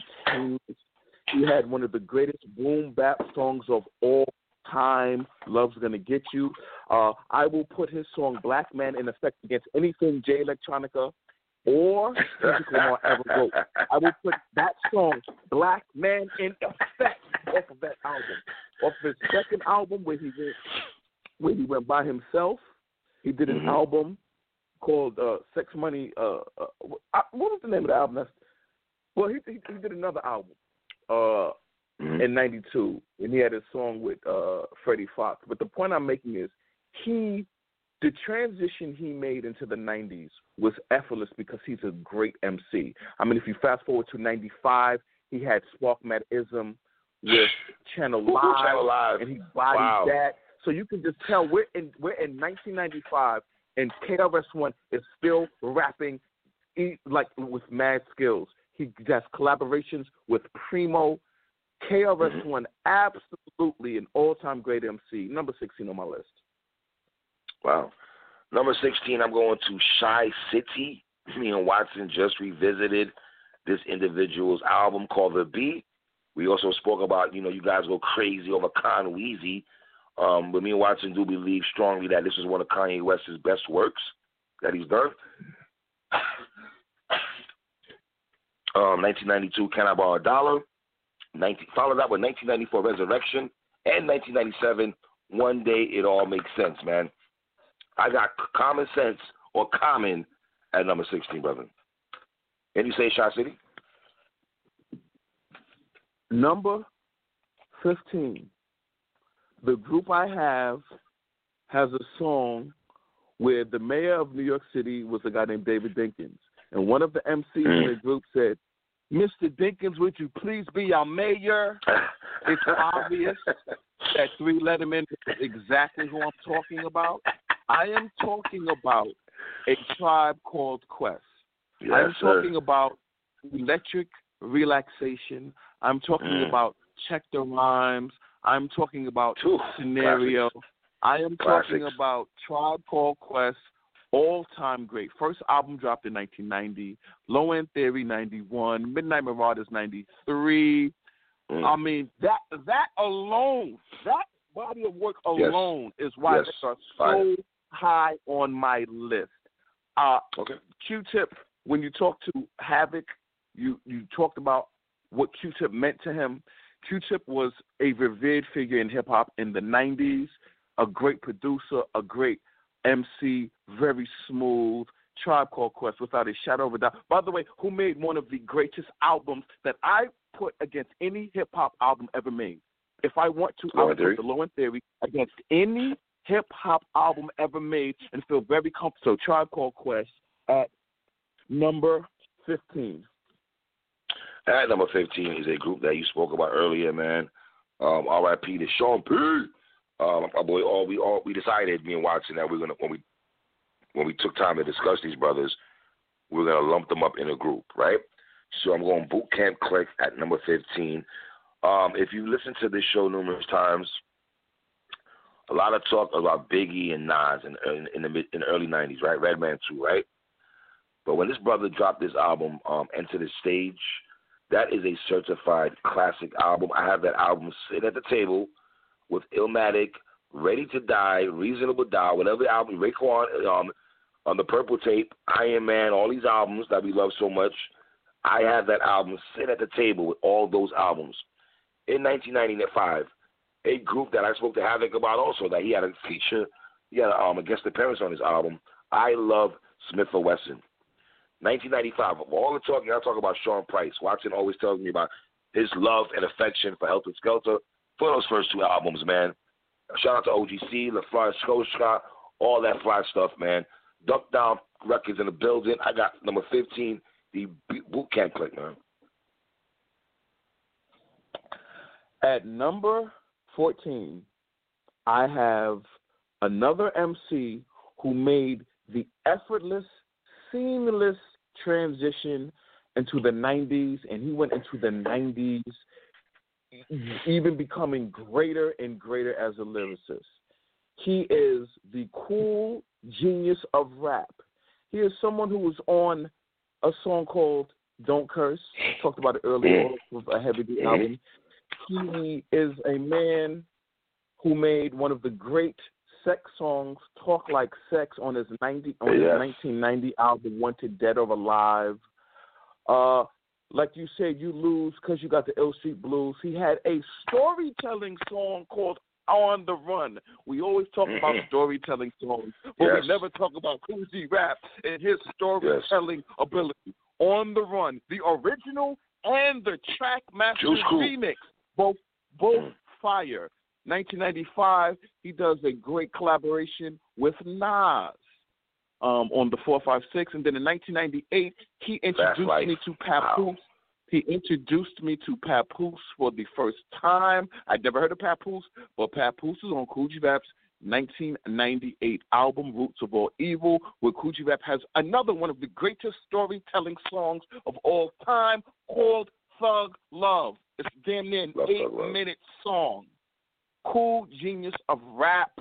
He had one of the greatest boom bap songs of all time, Love's Gonna Get You. Uh, I will put his song Black Man in effect against anything Jay Electronica or Lamar ever wrote. I will put that song, Black Man in Effect, off of that album. Off of his second album where he went where he went by himself. He did an Mhm. album called uh, Sex Money uh, uh what was the name of the album? That's, well he, he he did another album uh Mhm. in ninety two and he had a song with uh Freddie Foxxx. But the point I'm making is he the transition he made into the 90s was effortless because he's a great MC. I mean, if you fast forward to 95, he had Spark Ism with Channel Live, Channel Live. and he bodied Wow. that. So you can just tell we're in we're in 1995, and KRS One is still rapping like with mad skills. He has collaborations with Primo. KRS Mhm. One, absolutely an all-time great MC. Number 16 on my list. Wow. Number 16, I'm going to Chi City. Me and Watson just revisited this individual's album called The B. We also spoke about, you know, you guys go crazy over Con Weezy. Um, but me and Watson do believe strongly that this is one of Kanye West's best works that he's done. Um, 1992, Can I Borrow a Dollar? 19, followed that with 1994, Resurrection. And 1997, One Day It All Makes Sense, man. I got common sense or common at number 16, brother. And you say Shot City? Number 15. The group I have has a song where the mayor of New York City was a guy named David Dinkins. And one of the MCs in mm. the group said, Mr. Dinkins, would you please be our mayor? It's obvious that Three Letterman is exactly who I'm talking about. I am talking about a tribe called Quest. Yes, I'm sir. talking about electric relaxation. I'm talking Mm. about check the rhymes. I'm talking about Two scenario. I am talking about Tribe Called Quest, all time great. First album dropped in 1990. Low End Theory 91. Midnight Marauders 93. Mm. I mean that that alone, that body of work alone yes. is why yes. they are so high on my list. Uh, okay. Q-Tip, when you talk to Havoc, you you talked about what Q-Tip meant to him. Q-Tip was a revered figure in hip hop in the '90s, a great producer, a great MC, very smooth. Tribe Called Quest, without a shadow of a doubt. By the way, who made one of the greatest albums that I put against any hip hop album ever made? If I want to, Low I would put the Low End Theory against any hip hop album ever made and feel very comfortable. So Tribe Called Quest at number 15. At number 15 is a group that you spoke about earlier, man. Um, R.I.P. to Sean P. Um, my boy, all we all we decided, me and Watson, that we're gonna when we when we took time to discuss these brothers, we we're gonna lump them up in a group, right? So I'm going Boot Camp Click at number 15. Um, if you listen to this show numerous times, a lot of talk about Biggie and Nas in, in, in the mid, in the early '90s, right? Redman too, right? But when this brother dropped this album, um, Enta da Stage, that is a certified classic album. I have that album sitting at the table with Illmatic, Ready to Die, Reasonable Doubt, whatever album, Raekwon, um, on the Purple Tape, Iron Man, all these albums that we love so much. I have that album sitting at the table with all those albums. In 1995, a group that I spoke to Havoc about also that he had a feature, he had um, a guest appearance on his album. I love Smif-N-Wessun. 1995. Of all the talking, I talk about Sean Price. Watson always tells me about his love and affection for Heltah Skeltah for those first two albums, man. Shout out to OGC, LaFly Scotia, all that fly stuff, man. Duck Down Records in the building. I got number 15, the Boot Camp Click, man. At number 14, I have another MC who made the effortless, seamless transition into the 90s, and he went into the 90s even becoming greater and greater as a lyricist. He is the cool genius of rap. He is someone who was on a song called Don't Curse. I Talked about it earlier with a heavy beat mm-hmm. album. He is a man who made one of the great sex songs, Talk Like Sex, on his ninety on his nineteen ninety album Wanted Dead or Alive. Uh like you said, you lose because you got the Ill Street Blues. He had a storytelling song called On the Run. We always talk mm-hmm. about storytelling songs, but yes. we never talk about Kool G Rap and his storytelling yes. ability. On the Run, the original and the Trackmaster remix, both both fire. 1995, he does a great collaboration with Nas um, on the 456. And then in 1998, he introduced me to Papoose. Wow. He introduced me to Papoose for the first time. I'd never heard of Papoose, but Papoose is on Kool G Rap's 1998 album, Roots of All Evil, where G Rap has another one of the greatest storytelling songs of all time called Thug Love. It's damn near an eight minute song. Cool genius of rap,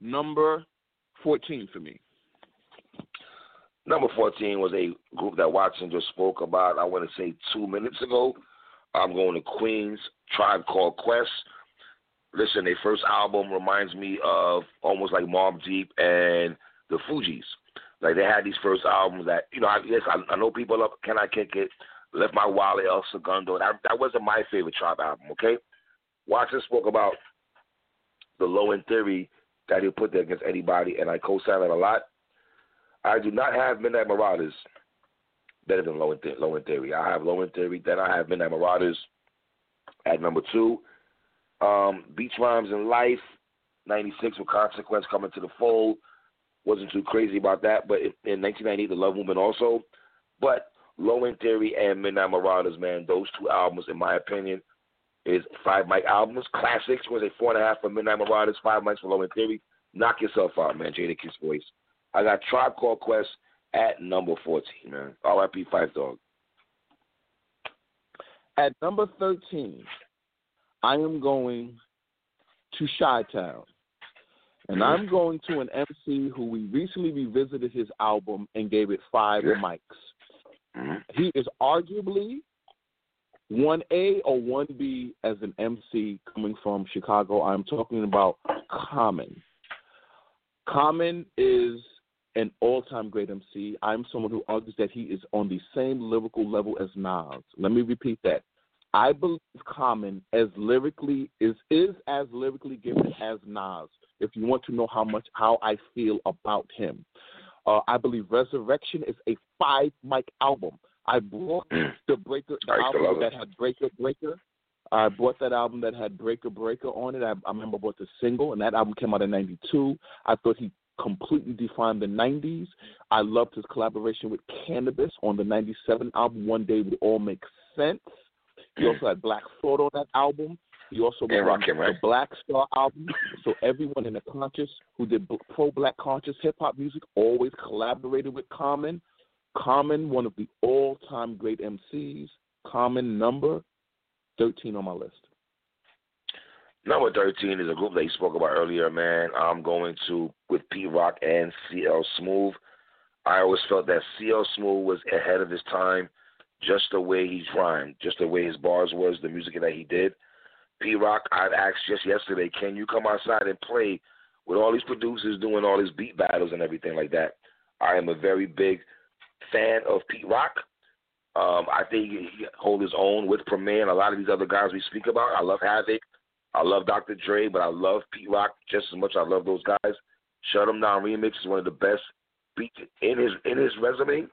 number 14 for me. Number 14 was a group that Watson just spoke about, I want to say two minutes ago. I'm going to Queens, Tribe Called Quest. Listen, their first album reminds me of almost like Mobb Deep and the Fugees. Like they had these first albums that, you know, I guess I, I know people love Can I Kick It, Left My Wallet, El Segundo. That, that wasn't my favorite Tribe album, okay? Watson spoke about the low end theory that he'll put there against anybody, and I co sign it a lot. I do not have Midnight Marauders better than Low Th- Low Theory. I have Low End Theory, then I have Midnight Marauders at number two. Um, Beats, Rhymes and Life, 96 with Consequence coming to the fold. Wasn't too crazy about that, but in 1998, The Love Movement also. But Low End Theory and Midnight Marauders, man, those two albums, in my opinion, is five mic albums. Classics was a four and a half for Midnight Marauders, five mics for Low End Theory. Knock yourself out, man. Jadakiss voice. I got Tribe Called Quest at number 14, man. RIP Phife Dawg. At number 13, I am going to Chi Town. And Mm-hmm. I'm going to an MC who we recently revisited his album and gave it five Yeah. mics. Mm-hmm. He is arguably one A or one B as an MC coming from Chicago. I'm talking about Common. Common is an all-time great MC. I'm someone who argues that he is on the same lyrical level as Nas. Let me repeat that. I believe Common as lyrically is is as lyrically gifted as Nas. If you want to know how much how I feel about him, uh, I believe Resurrection is a five mic album. I brought the Breaker the album that had Breaker Breaker. I bought that album that had Breaker Breaker on it. I, I remember I bought the single, and that album came out in '92. I thought he completely defined the 90s. I loved his collaboration with Canibus on the 97 album, One Day Would All Make Sense. He also had Black Thought on that album. He also yeah, on the right? Black Star album. So everyone in the conscious who did pro black conscious hip hop music always collaborated with Common. Common, one of the all time great MCs. Common number 13 on my list. Number 13 is a group that you spoke about earlier, man. I'm going to with Pete Rock and CL Smooth. I always felt that CL Smooth was ahead of his time, just the way he rhymed, just the way his bars was, the music that he did. Pete Rock, I asked just yesterday, can you come outside and play with all these producers doing all these beat battles and everything like that? I am a very big fan of Pete Rock. Um, I think he hold his own with Premier and a lot of these other guys we speak about. I love Havoc. I love Dr. Dre, but I love Pete Rock just as much. I love those guys. Shut 'em down remix is one of the best beats in his in his resume.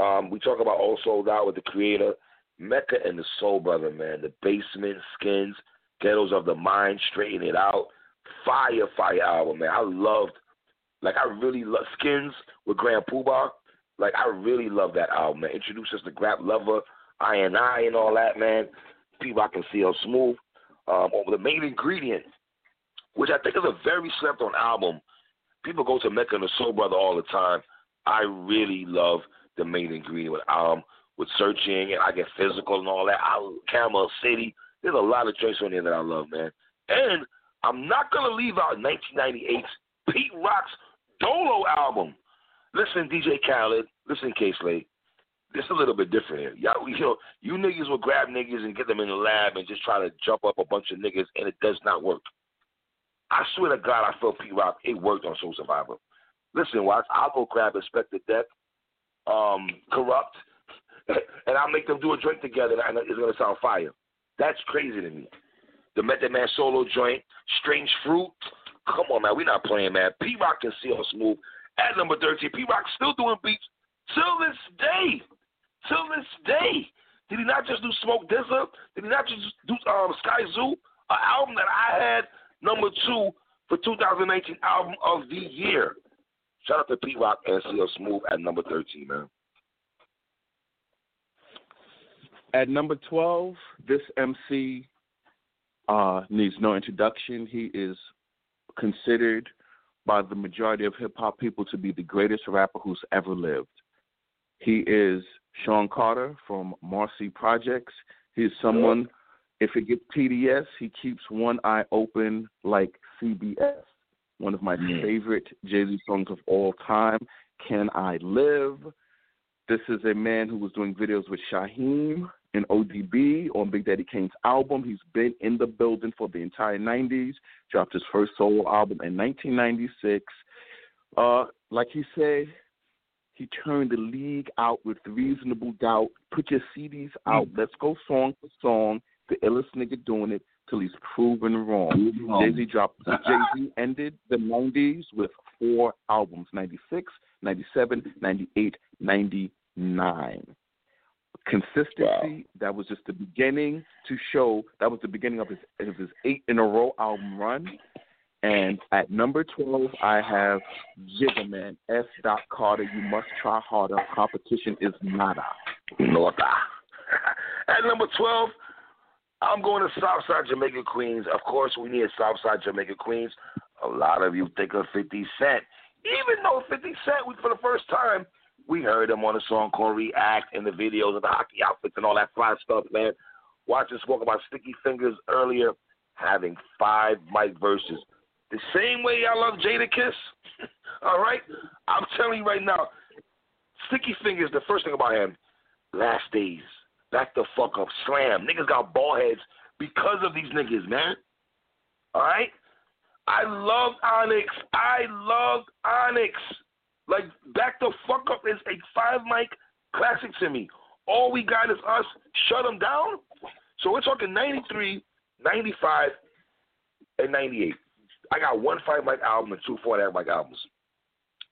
Um, we talk about All Souled Out with the creator, Mecca and the Soul Brother, man. The Basement, Skins, Ghettos of the Mind, Straighten It Out. Fire, fire album, man. I loved, like, I really love Skins with Grand Puba. Like, I really love that album, man. Introduced us to Grap Luva, I and I, and all that, man. Pete Rock and CL Smooth um, over the main ingredient, which I think is a very slept on album. People go to Mecca and the Soul Brother all the time. I really love the main ingredient with um with searching and I get physical and all that. I Camel City. There's a lot of joints on there that I love, man. And I'm not gonna leave out 1998's Pete Rock's Dolo album. Listen, DJ Khaled. Listen, K Slade it's a little bit different here. Y'all, you know, you niggas will grab niggas and get them in the lab and just try to jump up a bunch of niggas, and it does not work. I swear to God, I felt Pete Rock. It worked on Soul Survivor. Listen, watch. I'll go grab Inspectah Deck, um, Kurupt, and I'll make them do a drink together, and it's gonna sound fire. That's crazy to me. The Method Man solo joint, Strange Fruit. Come on, man. We're not playing, man. Pete Rock can see us smooth. At number 13, Pete Rock still doing beats till this day till this day. Did he not just do Smoke DZA? Did he not just do um, Skyzoo? An album that I had number two for 2019 album of the year. Shout out to Pete Rock and CL Smooth at number 13, man. At number 12, this MC uh, needs no introduction. He is considered by the majority of hip hop people to be the greatest rapper who's ever lived. He is Sean Carter from Marcy Projects. He's someone, if it gets TDS, he keeps one eye open like CBS. One of my mm. favorite Jay Z songs of all time, Can I Live? This is a man who was doing videos with Shyheim and ODB on Big Daddy Kane's album. He's been in the building for the entire 90s, dropped his first solo album in 1996. Uh, like he said, he turned the league out with reasonable doubt. Put your CDs out. Mm. Let's go song for song. The illest nigga doing it till he's proven wrong. Jay Z dropped. Jay Z ended the '90s with four albums: '96, '97, '98, '99. Consistency. Wow. That was just the beginning to show. That was the beginning of his of his eight in a row album run. And at number 12, I have Jigga S. Dot Carter. You must try harder. Competition is nada. Nada. at number 12, I'm going to Southside Jamaica Queens. Of course, we need Southside Jamaica Queens. A lot of you think of 50 Cent. Even though 50 Cent, we, for the first time, we heard him on a song called React and the videos of the hockey outfits and all that fly stuff, man. Watch us about Sticky Fingaz earlier, having five mic verses. The same way I love Jadakiss. All right? I'm telling you right now, Sticky Fingaz, the first thing about him, Last Days, Back the fuck up. Slam. Niggas got ball heads because of these niggas, man. All right? I loved Onyx. I loved Onyx. Like, back the fuck up is a five mic classic to me. All we got is us. Shut them down. So we're talking 93, 95, and 98. I got one five mic album and two four mic albums.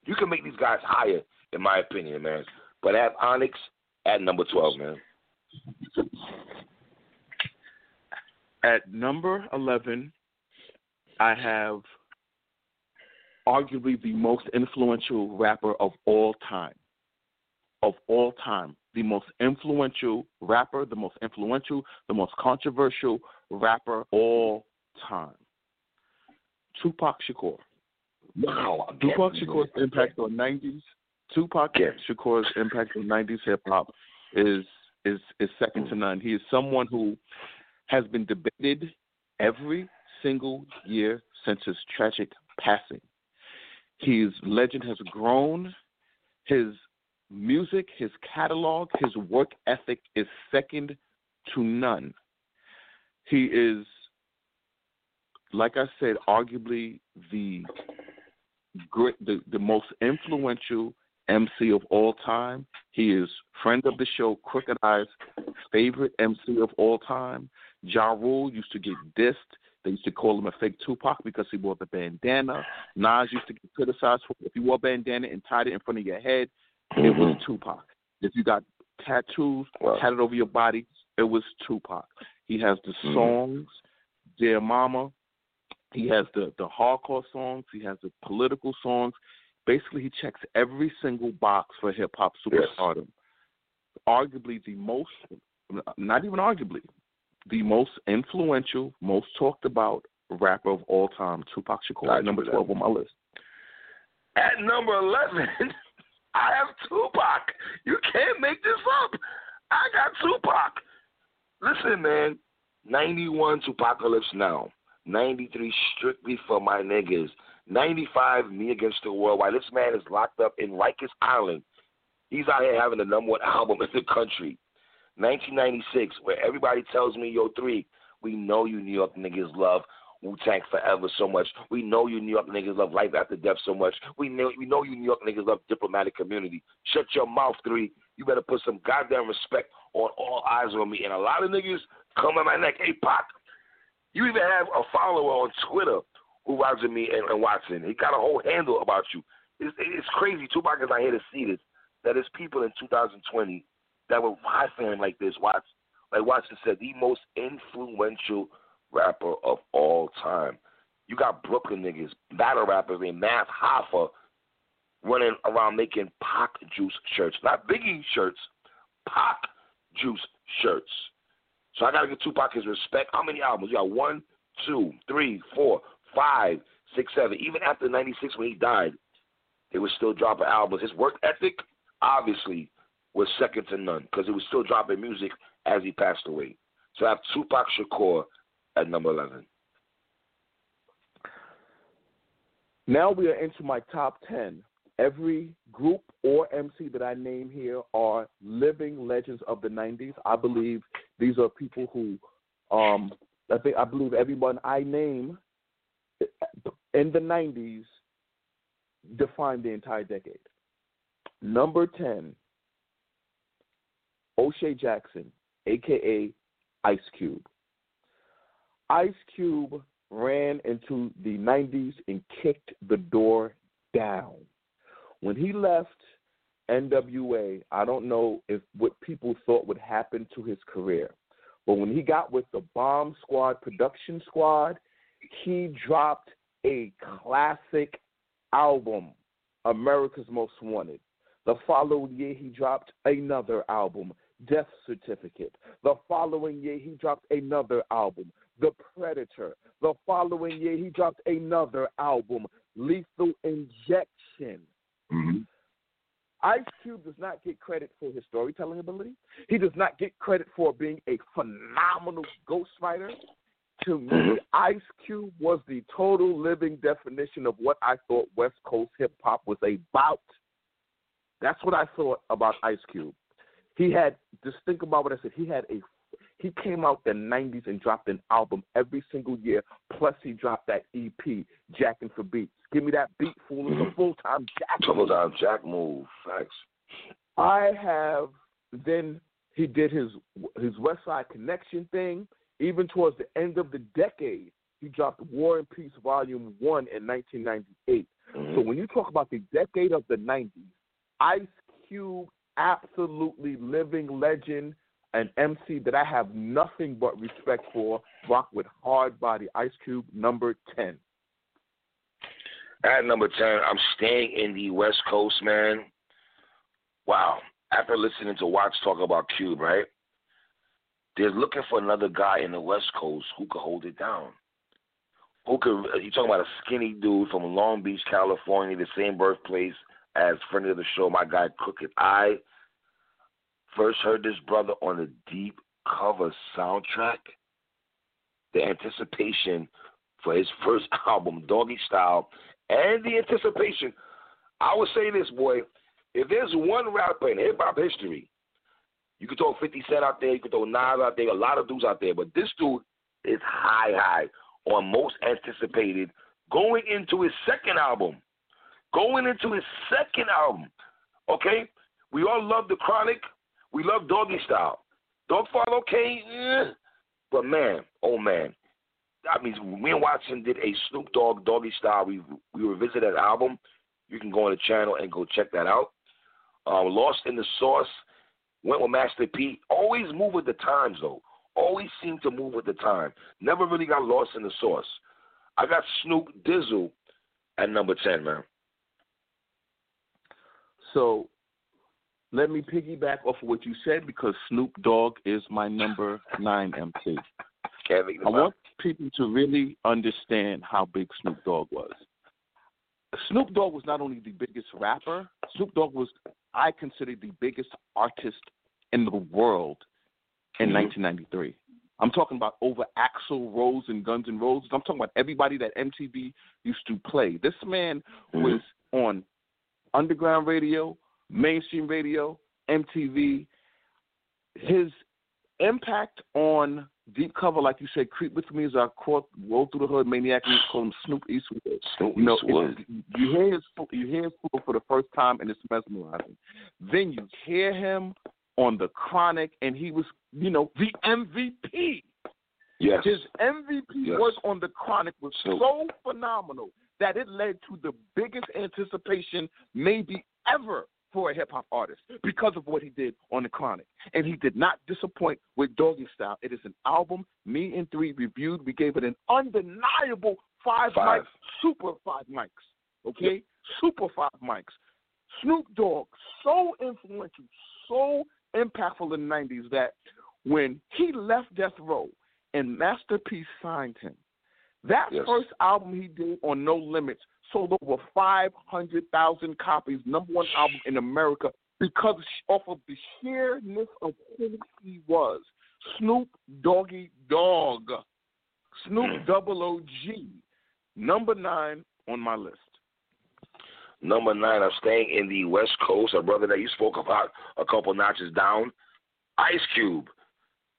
You can make these guys higher, in my opinion, man. But have Onyx at number 12, man. At number 11, I have arguably the most influential rapper of all time. Of all time. The most influential rapper, the most influential, the most controversial rapper all time. Tupac Shakur. Wow. Tupac Shakur's impact on 90s. Tupac Shakur's impact on 90s hip hop is is is second to none. He is someone who has been debated every single year since his tragic passing. His legend has grown. His music, his catalog, his work ethic is second to none. He is, like I said, arguably the great, the, the most influential MC of all time. He is friend of the show, Crooked I's favorite MC of all time. Ja Rule used to get dissed. They used to call him a fake Tupac because he wore the bandana. Nas used to get criticized for if you wore a bandana and tied it in front of your head, mm-hmm. it was mm-hmm. Tupac. If you got tattoos wow. tatted over your body, it was Tupac. He has the mm-hmm. songs, Dear Mama. He has the the hardcore songs. He has the political songs. Basically, he checks every single box for hip hop superstardom. Yes. Arguably the most, not even arguably, the most influential, most talked about rapper of all time, Tupac Shakur, number 12 on my list. At number 11, I have Tupac. You can't make this up. I got Tupac. Listen, man, 91 2Pacalypse Now, 93 Strictly for My Niggas, 95 Me Against the World. While this man is locked up in Rikers Island, he's out here having the number one album in the country. 1996, where everybody tells me, yo, three, we know you New York niggas love Wu Tang Forever so much. We know you New York niggas love Life After Death so much. We know we know you New York niggas love Diplomatic Immunity. Shut your mouth, three. You better put some goddamn respect on All Eyez on Me. And a lot of niggas come at my neck. Hey, Pac, you even have a follower on Twitter who rides with me and, and Watson. He got a whole handle about you. It's, it's crazy. Tupac is not here to see this. That is people in 2020 that were him like this. Watch, like Watson said, the most influential rapper of all time. You got Brooklyn niggas, battle rappers named Math Hoffa running around making Pac Juice shirts. Not Biggie shirts, Pac Juice shirts. So I gotta give Tupac his respect. How many albums? You got one, two, three, four, five, six, seven. Even after '96 when he died, they were still dropping albums. His work ethic, obviously, was second to none because he was still dropping music as he passed away. So I have Tupac Shakur at number 11. Now we are into my top 10. Every group or MC that I name here are living legends of the 90s. I believe these are people who, um, I think I believe everyone I name in the 90s defined the entire decade. Number 10, O'Shea Jackson, aka Ice Cube. Ice Cube ran into the 90s and kicked the door down. When he left NWA, I don't know if what people thought would happen to his career. But when he got with the Bomb Squad production squad, he dropped a classic album, America's Most Wanted. The following year, he dropped another album, Death Certificate. The following year, he dropped another album, The Predator. The following year, he dropped another album, Lethal Injection. Mm-hmm. Ice Cube does not get credit for his storytelling ability. He does not get credit for being a phenomenal ghostwriter. To me, mm-hmm. Ice Cube was the total living definition of what I thought West Coast hip hop was about. That's what I thought about Ice Cube. He had just think about what I said. He had a he came out the '90s and dropped an album every single year. Plus, he dropped that EP, Jacking for Beats. Give me that beat, fool. It's a full time jack. Full time jack move. Facts. I have. Then he did his his West Side Connection thing. Even towards the end of the decade, he dropped War and Peace Volume One in 1998. Mm-hmm. So when you talk about the decade of the 90s, Ice Cube, absolutely living legend, an MC that I have nothing but respect for. Rock with hard body. Ice Cube, number 10. At number 10, I'm staying in the West Coast, man. Wow. After listening to Watts talk about Cube, right? They're looking for another guy in the West Coast who could hold it down. Who could, you talking about a skinny dude from Long Beach, California, the same birthplace as friend of the show, my guy Crooked I. First heard this brother on the Deep Cover soundtrack. The anticipation for his first album, Doggy Style, and the anticipation. I would say this, boy. If there's one rapper in hip hop history, you could throw 50 Cent out there, you could throw Nas out there, a lot of dudes out there, but this dude is high, high on most anticipated going into his second album. Going into his second album. Okay? We all love The Chronic. We love Doggy Style. Dogfather, okay, eh. but man, oh man. I mean, me and Watson did a Snoop Dogg Doggy Style. We we revisited that album. You can go on the channel and go check that out. Uh, Lost in the Sauce went with Master P. Always move with the times though. Always seem to move with the time. Never really got lost in the sauce. I got Snoop Dizzle at number ten, man. So let me piggyback off of what you said because Snoop Dogg is my number nine MC. I want people to really understand how big Snoop Dogg was. Snoop Dogg was not only the biggest rapper, Snoop Dogg was, I consider, the biggest artist in the world in Mhm. 1993. I'm talking about over Axl Rose and Guns N' Roses. I'm talking about everybody that MTV used to play. This man Mhm. was on underground radio, mainstream radio, MTV. His impact on deep cover, like you said, "Creep with Me" is our core roll through the hood maniac. We call him Snoop Eastwood. Snoop You know, Eastwood. you hear his you hear his flow for the first time, and it's mesmerizing. Then you hear him on the Chronic, and he was, you know, the MVP. Yes. His MVP Yes. work on the Chronic was Snoop. so phenomenal that it led to the biggest anticipation maybe ever for a hip hop artist because of what he did on the Chronic. And he did not disappoint with Doggy Style. It is an album me and three reviewed. We gave it an undeniable five, Five. mics, super five mics. Okay? Super five mics. Snoop Dogg, so influential, so impactful in the 90s that when he left Death Row and Master P signed him, that Yes. first album he did on No Limits sold over 500,000 copies, number one album in America, because off of the sheerness of who he was. Snoop Doggy Dog. Snoop mm. Double OG. Number nine on my list. Number nine, I'm staying in the West Coast. A brother that you spoke about a couple notches down, Ice Cube.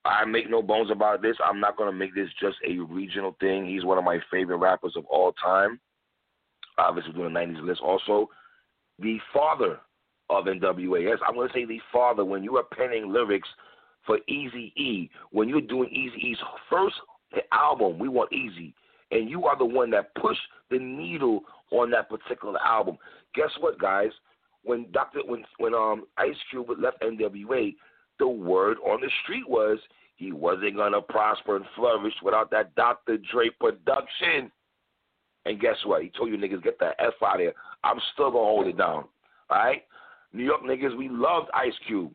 I make no bones about this. I'm not going to make this just a regional thing. He's one of my favorite rappers of all time. Obviously, doing the 90s list. Also, the father of NWA. Yes, I'm going to say the father. When you are penning lyrics for Easy E, when you're doing Eazy-E's first album, we want Easy, and you are the one that pushed the needle on that particular album. Guess what, guys? When Doctor, when when um Ice Cube left NWA, the word on the street was he wasn't gonna prosper and flourish without that Dr. Dre production. And guess what? He told you niggas get the F out of here. I'm still gonna hold it down. All right? New York niggas, we loved Ice Cube.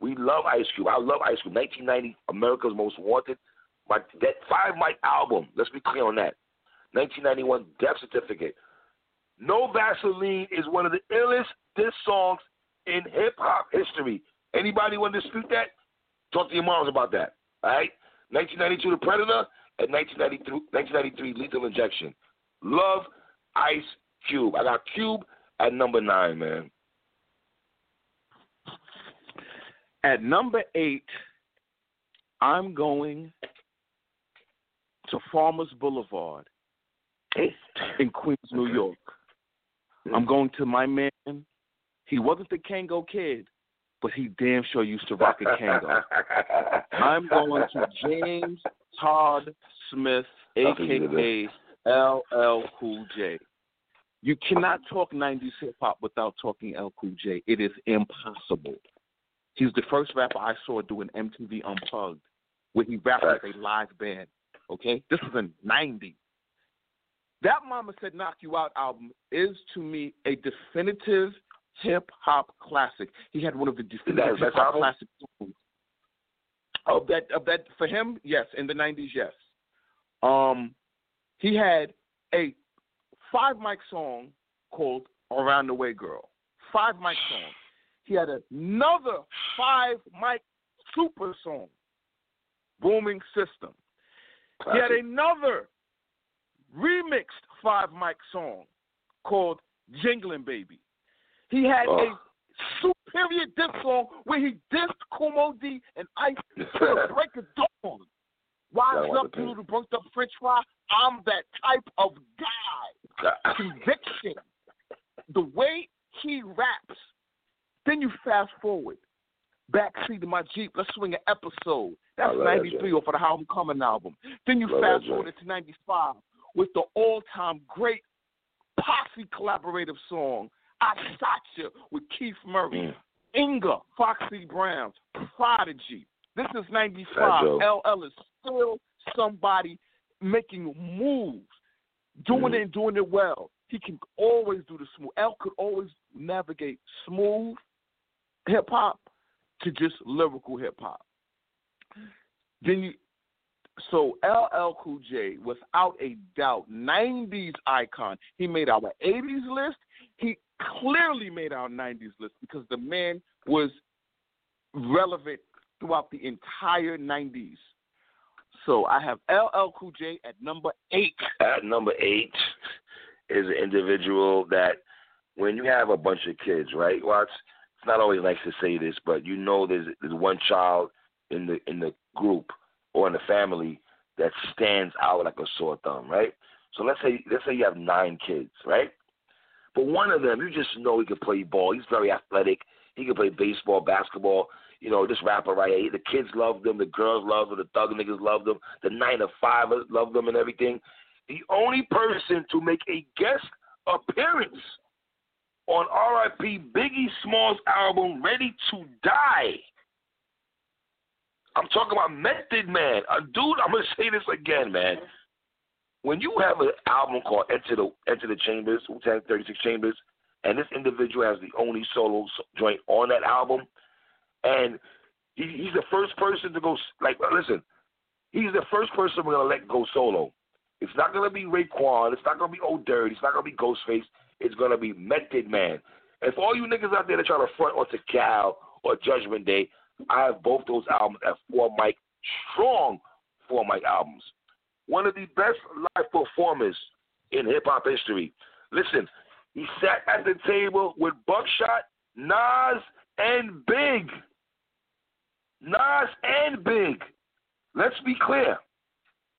We love Ice Cube. I love Ice Cube. 1990, America's Most Wanted. My that five mic album. Let's be clear on that. 1991 Death Certificate. No Vaseline is one of the illest diss songs in hip hop history. Anybody want to dispute that? Talk to your moms about that. All right? 1992 The Predator and 1993, 1993 Lethal Injection. Love Ice Cube. I got Cube at number nine, man. At number eight, I'm going to Farmers Boulevard in Queens, New York. I'm hmm. going to my man. He wasn't the Kangol Kid, but he damn sure used to rock a Kangol. I'm going to James Todd Smith, aka LL Cool J. You cannot talk 90s hip hop without talking LL Cool J. It is impossible. He's the first rapper I saw do an MTV Unplugged where he rapped with a live band. Okay? This is in 90. That Mama Said Knock You Out album is to me a definitive hip hop classic. He had one of the definitive hip hop classic songs. Of that of that for him, yes, in the nineties, yes. Um he had a five mic song called Around the Way Girl. Five mic song. He had another five mic super song, Booming System. He had another remixed five mic song called Jingling Baby. He had oh. a superior diss song where he dissed Moe Dee and Ice to the break of dawn. Rise up, you to burnt up French fry. I'm that type of guy. Conviction. The way he raps. Then you fast forward. Backseat of my Jeep, let's swing an episode. That's 93 that, off of the How I'm Coming album. Then you fast forward to 95 with the all time great posse collaborative song, I Shot You with Keith Murray, mm. Inga, Foxy Brown, Prodigy. This is 95. LL is still somebody making moves, doing mm. it and doing it well. He can always do the smooth. L could always navigate smooth hip hop to just lyrical hip hop. Then you, so LL Cool J, without a doubt, '90s icon. He made our '80s list. Clearly made our '90s list because the man was relevant throughout the entire '90s. So I have LL Cool J at number eight. At number eight is an individual that when you have a bunch of kids, right, Watts? It's not always nice to say this, but you know there's there's one child in the in the group or in the family that stands out like a sore thumb, right? So let's say let's say you have nine kids, right? But one of them, you just know he can play ball. He's very athletic. He can play baseball, basketball you know, this rapper right here. The kids love them, the girls love them, the thug niggas love them, the nine to five love them and everything. The only person to make a guest appearance on R.I.P. Biggie Smalls' album Ready to Die. I'm talking about Method Man. A dude, I'm gonna say this again, man. When you have an album called Enter the Enter the Chambers, Wu Tang 36 Chambers, and this individual has the only solo joint on that album, and he, he's the first person to go. Like, listen, he's the first person we're gonna let go solo. It's not gonna be Raekwon. It's not gonna be Old Dirt. It's not gonna be Ghostface. It's gonna be Method Man. If all you niggas out there that try to front on Tical or Judgment Day, I have both those albums at four mic, strong four mic albums. One of the best live performers in hip hop history. Listen, he sat at the table with Buckshot, Nas, and Big. Nas and Big. Let's be clear.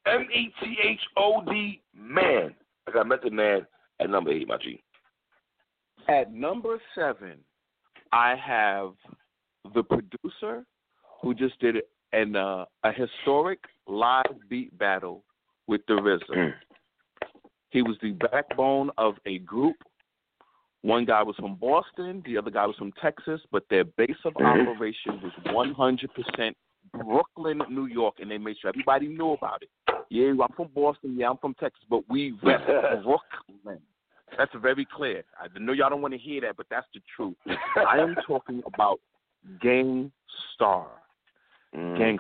M E T H O D man. I got Method Man at number eight, my G. At number seven, I have the producer who just did an uh, a historic live beat battle with the RZA. Mm. He was the backbone of a group one guy was from Boston, the other guy was from Texas, but their base of mm-hmm. operation was 100% Brooklyn, New York, and they made sure everybody knew about it. Yeah, I'm from Boston. Yeah, I'm from Texas, but we rep Brooklyn. That's very clear. I know y'all don't want to hear that, but that's the truth. I am talking about Gang Starr. Mm. Gang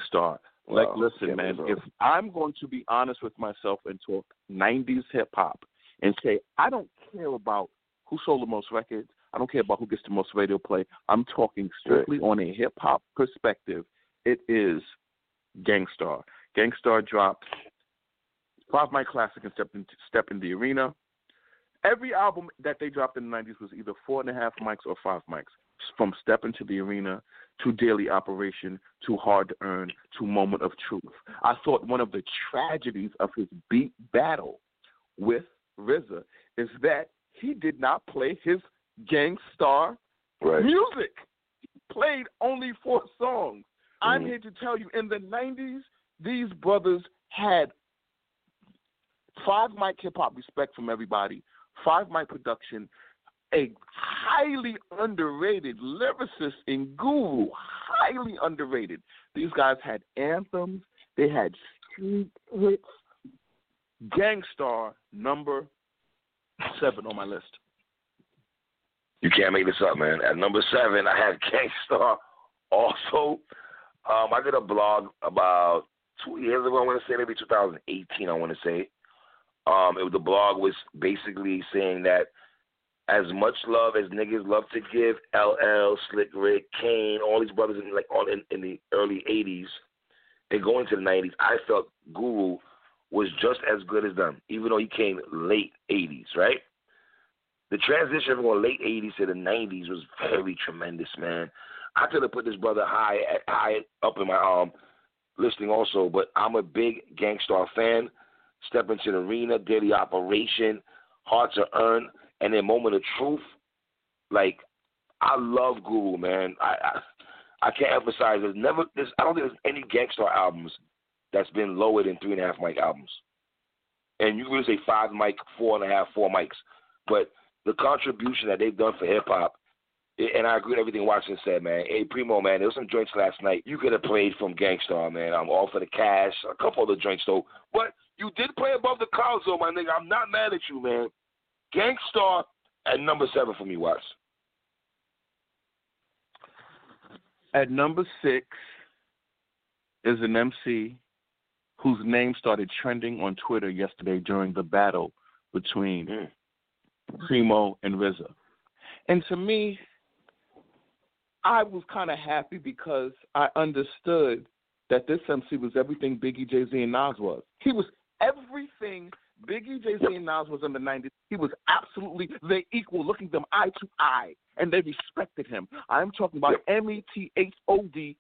Like, listen, man, if I'm going to be honest with myself and talk 90s hip hop and say, I don't care about who sold the most records. I don't care about who gets the most radio play. I'm talking strictly right. on a hip hop perspective. It is Gang Starr. Gang Starr dropped Five Mic Classic and Step in, Step in the Arena. Every album that they dropped in the 90s was either four and a half mics or five mics. From Step into the Arena to Daily Operation to Hard to Earn to Moment of Truth. I thought one of the tragedies of his beat battle with RZA is that he did not play his Gang Starr Right. music. He played only four songs. I'm Mhm. here to tell you, in the '90s, these brothers had five mic hip hop respect from everybody, five mic production, a highly underrated lyricist in Guru, highly underrated. These guys had anthems, they had street hits. Gang Starr number seven on my list. You can't make this up, man. At number seven, I had Gang Starr. Also, um, I did a blog about two years ago. I want to say maybe 2018. I want to say. Um, it was the blog was basically saying that as much love as niggas love to give, LL, Slick Rick, Kane, all these brothers in like all in, in the early '80s and going to the '90s, I felt Guru was just as good as them, even though he came late '80s, right? the transition from going late '80s to the '90s was very tremendous, man. I could have put this brother high, high up in my um listing also, but I'm a big Gang Starr fan. Step into the arena, daily operation, hard to earn, and then moment of truth. Like I love Guru, man. I I, I can't emphasize there's never there's I don't think there's any Gang Starr albums that's been lower than three and a half mic albums. And you can really say five mic, four and a half, four mics. But the contribution that they've done for hip hop, and I agree with everything Watson said, man. Hey, Primo, man, there was some joints last night. You could have played from Gang Starr, man. I'm all for the cash, a couple other joints though. But you did play above the clouds, though, my nigga. I'm not mad at you, man. Gang Starr at number seven for me, Watts. At number six is an MC whose name started trending on Twitter yesterday during the battle between Mm. Primo and RZA. And to me, I was kind of happy because I understood that this MC was everything Biggie, Jay Z, and Nas was. He was everything Biggie, Jay Z, and Nas was in the 90s. He was absolutely they equal, looking them eye to eye, and they respected him. I'm talking about M E T H O D,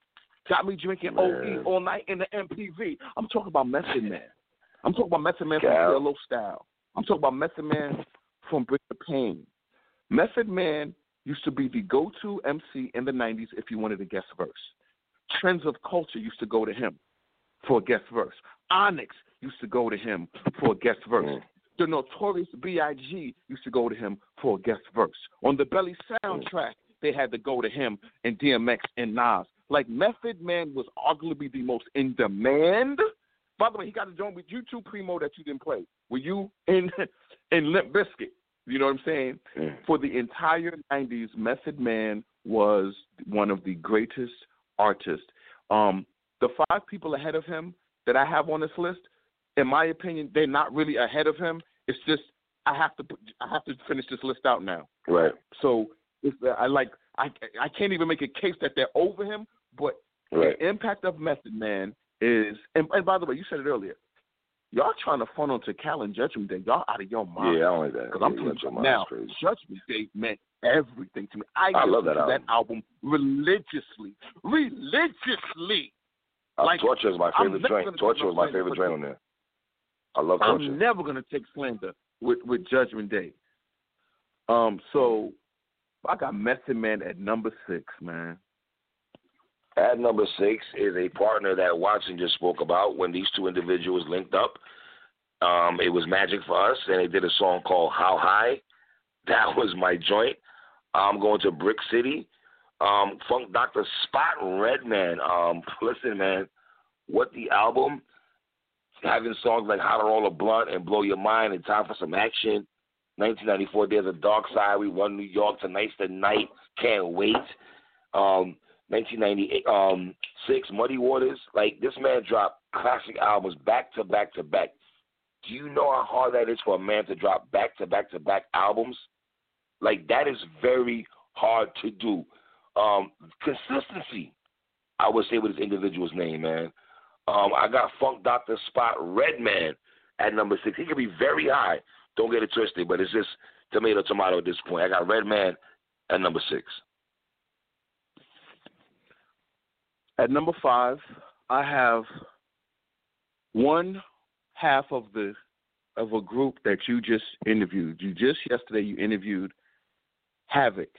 got me drinking. OE all night in the MPV. I'm talking about Method Man. I'm talking about Method Man from Cal. Yellow Style. I'm talking about Method Man from Bring the Pain. Method Man used to be the go-to MC in the 90s if you wanted a guest verse. Trends of Culture used to go to him for a guest verse. Onyx used to go to him for a guest verse. Mm. The Notorious B.I.G. used to go to him for a guest verse. On the Belly soundtrack, they had to go to him and DMX and Nas. Like Method Man was arguably the most in demand. By the way, he got a joint with you two Primo that you didn't play. Were you in in Limp Bizkit? You know what I'm saying? Mm. For the entire 90s, Method Man was one of the greatest artists. Um, the five people ahead of him that I have on this list, in my opinion, they're not really ahead of him. It's just I have to put, I have to finish this list out now. Right. So I like I I can't even make a case that they're over him, but Right. the impact of Method Man is and, and by the way, you said it earlier. Y'all trying to funnel to Cal and Judgment Day. Y'all out of your mind. Yeah, I don't like that. Because Yeah, I'm telling you mind now, crazy. Judgment Day meant everything to me. I, I love that to that album religiously, religiously. Uh, like, Torture is my favorite joint. Torture was my favorite joint on there. I love Torture. I'm never gonna take slander with with Judgment Day. Um, so I got Method Man at number six, man. At number six is a partner that Watson just spoke about when these two individuals linked up. Um, it was magic for us, and they did a song called How High. That was my joint. I'm going to Brick City. Um, Funk Dr. Spock Redman. Um, listen, man, what the album, having songs like How to Roll a Blunt and Blow Your Mind and Time for Some Action. 1994, Dare Iz a Darkside. We won New York. Tonight's the Night. Can't wait. Um, 1998, um, six Muddy Waters. Like this man dropped classic albums back to back to back. Do you know how hard that is for a man to drop back to back to back albums? Like that is very hard to do. Um, consistency, I would say, with his individual's name, man. Um, I got Funk Doctor Spock Redman at number six. He could be very high. Don't get it twisted, but it's just tomato tomato at this point. I got Redman at number six. At number five, I have one half of the of a group that you just interviewed. You just yesterday you interviewed Havoc.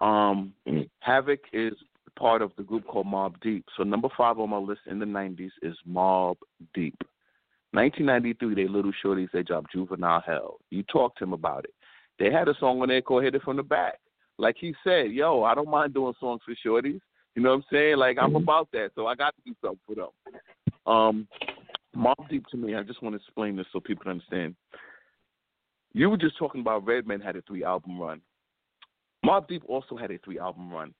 Um, Mm. Havoc is part of the group called Mobb Deep. So number five on my list in the '90s is Mobb Deep. 1993, they little shorties they dropped Juvenile Hell. You talked to him about it. They had a song on there called Hit It From the Back. Like he said, yo, I don't mind doing songs for shorties. You know what I'm saying? Like I'm Mhm. about that, so I got to do something for them. Um, Mobb Deep to me, I just want to explain this so people can understand. You were just talking about Redman had a three album run. Mobb Deep also had a three album run.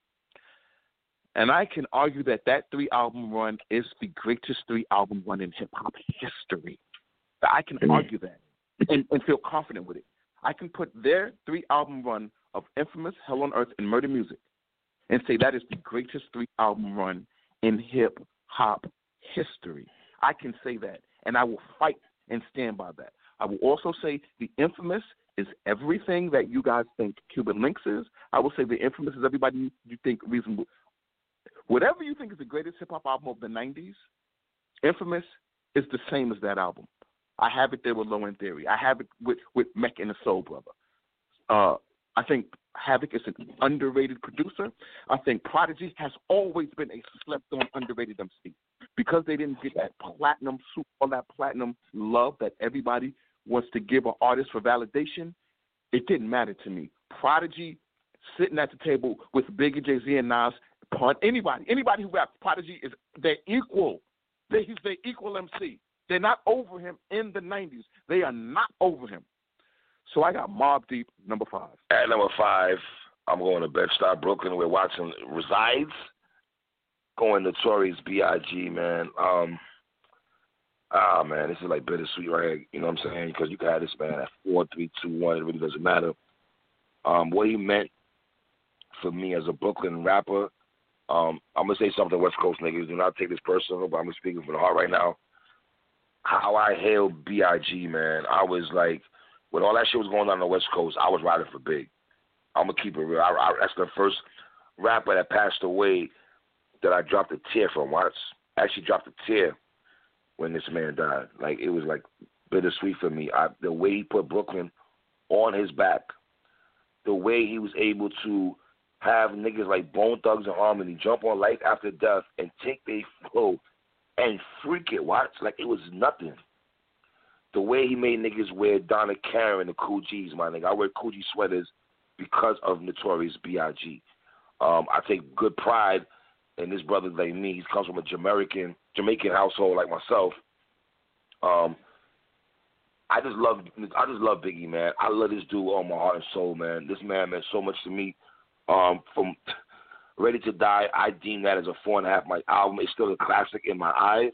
And I can argue that that three album run is the greatest three album run in hip hop history. I can Mhm. argue that and, and feel confident with it. I can put their three album run of Infamous, Hell on Earth, and Murder Music and say that is the greatest three album run in hip hop history. I can say that, and I will fight and stand by that. I will also say the Infamous is everything that you guys think Cuban Links is. I will say the Infamous is everybody you, think reasonable. Whatever you think is the greatest hip hop album of the '90s, Infamous is the same as that album. I have it there with Low End Theory. I have it with with Mecca and the Soul Brother. Uh, I think Havoc is an underrated producer. I think Prodigy has always been a slept on, underrated MC because they didn't get that platinum, all that platinum love that everybody wants to give an artist for validation. It didn't matter to me. Prodigy sitting at the table with Biggie, Jay Z, and Nas. Upon anybody, anybody who raps, Prodigy is they're equal. They, he's their equal MC. They're not over him in the '90s. They are not over him. So I got Mobb Deep number five. At number five, I'm going to Bed-Stuy, Brooklyn, where Watson resides. Going to Notorious B.I.G. Man. Um, ah man, this is like bittersweet right here. You know what I'm saying? Because you can have this man at four, three, two, one. It really doesn't matter. Um, what he meant for me as a Brooklyn rapper. Um, I'm gonna say something, West Coast niggas. Do not take this personal, but I'm speaking from the heart right now. How I hailed B.I.G. Man, I was like, when all that shit was going on on the West Coast, I was riding for Big. I'm gonna keep it real. I, I, that's the first rapper that passed away that I dropped a tear from. I actually dropped a tear when this man died. Like it was like bittersweet for me. I, the way he put Brooklyn on his back, the way he was able to have niggas like Bone Thugs and Harmony jump on Life After Death and take their flow and freak it. Watch like it was nothing. The way he made niggas wear Donna Karan and the Coogi's, my nigga. I wear Coogi sweaters because of Notorious B.I.G. Um, I take good pride in this brother like me. He comes from a Jamaican Jamaican household like myself. Um, I just love I just love Biggie, man. I love this dude on my heart and soul, man. This man meant so much to me. Um, from Ready to Die, I deem that as a four and a half. My album It's still a classic in my eyes.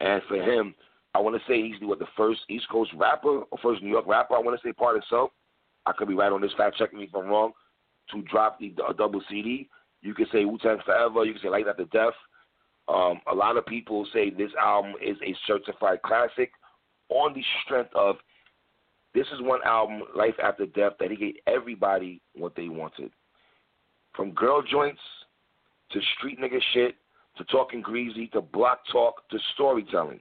And for him, I want to say he's what the first East Coast rapper or first New York rapper. I want to say part of himself. I could be right on this. Fact check me if I'm wrong. To drop the a double CD, you could say Wu Tang Forever. You could say Life After Death. Um, a lot of people say this album is a certified classic on the strength of this is one album, Life After Death, that he gave everybody what they wanted. From girl joints to street nigga shit to talking greasy to block talk to storytelling.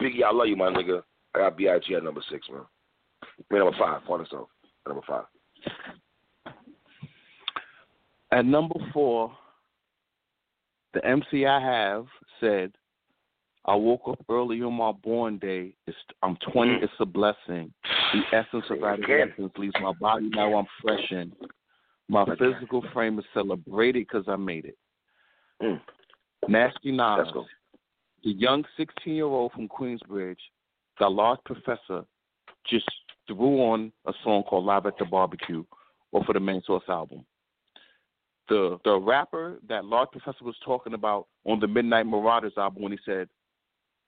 Biggie, I love you, my nigga. I got B.I.G. at number six, man. I mean, number five, part of so. Number five. At number four, the MC I have said, I woke up early on my born day. It's, I'm 20. Mm. It's a blessing. The essence of adolescence leaves my body. Now I'm fresh in. My physical frame is celebrated because I made it. Mm. Nasty Nas, the young 16 year old from Queensbridge, the large professor, just threw on a song called Live at the Barbecue off of the Main Source album. The the rapper that Large Professor was talking about on the Midnight Marauders album when he said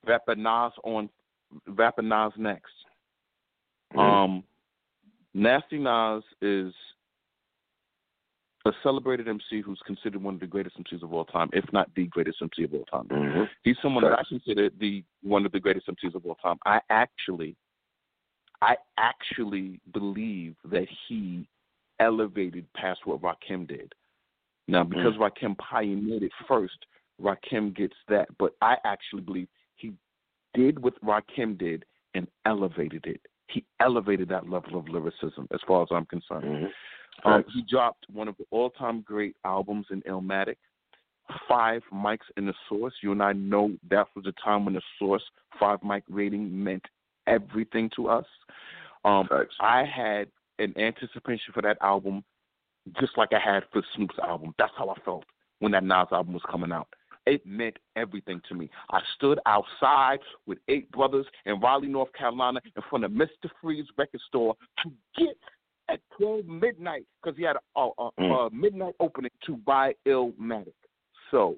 Rapper Nas on Rapper Nas next. Mhm. Um Nasty Nas is a celebrated MC who's considered one of the greatest MCs of all time, if not the greatest MC of all time. Mhm. He's someone that I consider the one of the greatest MCs of all time. I actually, I actually believe that he elevated past what Rakim did. Now, because Mm. Rakim pioneered it first, Rakim gets that. But I actually believe he did what Rakim did and elevated it. He elevated that level of lyricism, as far as I'm concerned. Mhm. Um, he dropped one of the all-time great albums in Illmatic, Five Mics in the Source. You and I know that was the time when the Source five mic rating meant everything to us. Um, I had an anticipation for that album, just like I had for Snoop's album. That's how I felt when that Nas album was coming out. It meant everything to me. I stood outside with eight brothers in Raleigh, North Carolina, in front of Mr. Freeze record store to get at 12 midnight because he had a, a, a, Mm. a midnight opening to buy Illmatic. So,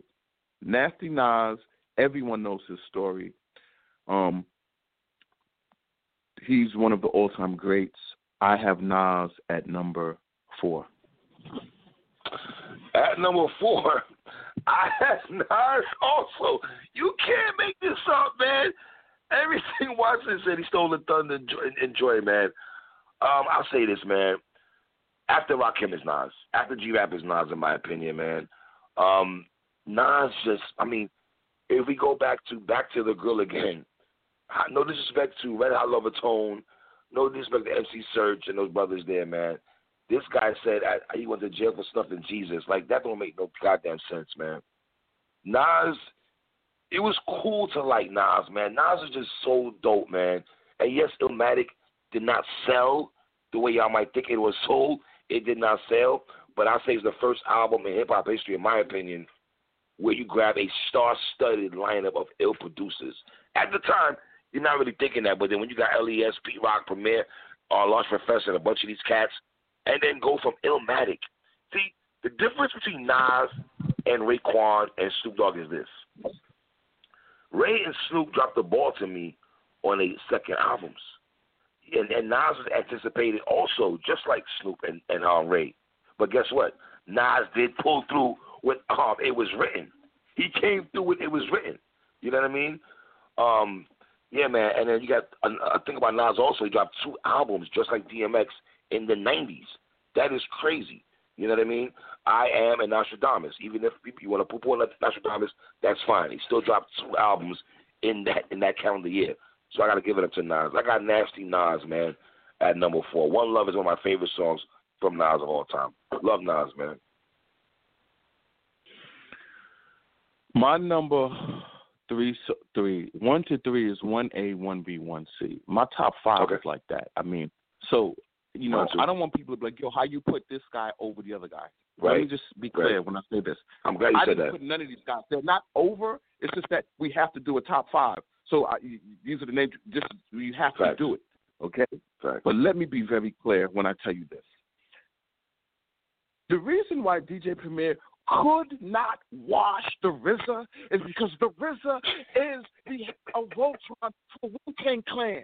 Nasty Nas, everyone knows his story. Um, he's one of the all-time greats. I have Nas at number four. At number four, I have Nas also. You can't make this up, man. Everything Watson said he stole the thunder. and joy, man. Um, I'll say this, man. After Rakim is Nas. After G Rap is Nas, in my opinion, man. Um, Nas just, I mean, if we go back to back to the grill again, no disrespect to Red Hot Lover Tone, no disrespect to MC Serch and those brothers there, man. This guy said I, he went to jail for snuffing Jesus. Like that don't make no goddamn sense, man. Nas, it was cool to like Nas, man. Nas is just so dope, man. And yes, Illmatic did not sell the way y'all might think it was sold. It did not sell, but I say it's the first album in hip hop history, in my opinion, where you grab a star-studded lineup of ill producers. At the time, you're not really thinking that, but then when you got LES, Pete Rock, Premier, uh, Lost Professor, and a bunch of these cats, and then go from Illmatic. See, the difference between Nas and Raekwon and Snoop Dogg is this. Ray and Snoop dropped the ball to me on their second albums. And, and Nas was anticipated also, just like Snoop and, and uh, Ray. But guess what? Nas did pull through with um, it was written. He came through with it was written. You know what I mean? Um, yeah, man. And then you got a, a thing about Nas also. He dropped two albums just like DMX in the '90s. That is crazy. You know what I mean? I am and Nastradamus. Even if you want to poo poo on Nastradamus, that's fine. He still dropped two albums in that in that calendar year. So I got to give it up to Nas. I got Nasty Nas, man, at number four. One Love is one of my favorite songs from Nas of all time. Love Nas, man. My number three, three, to three is one A, one B, one C. My top five Okay. is like that. I mean, so you know, I don't want people to be like, "Yo, how you put this guy over the other guy?" Let me just be clear Right. when I say this. I'm glad you I said didn't that. put none of these guys. They're not over. It's just that we have to do a top five. So I, these are the names. Just you have Facts. to do it. Okay. Facts. But let me be very clear when I tell you this. The reason why DJ Premier could not wash the RZA is because the RZA is the a Voltron for Wu Tang Clan.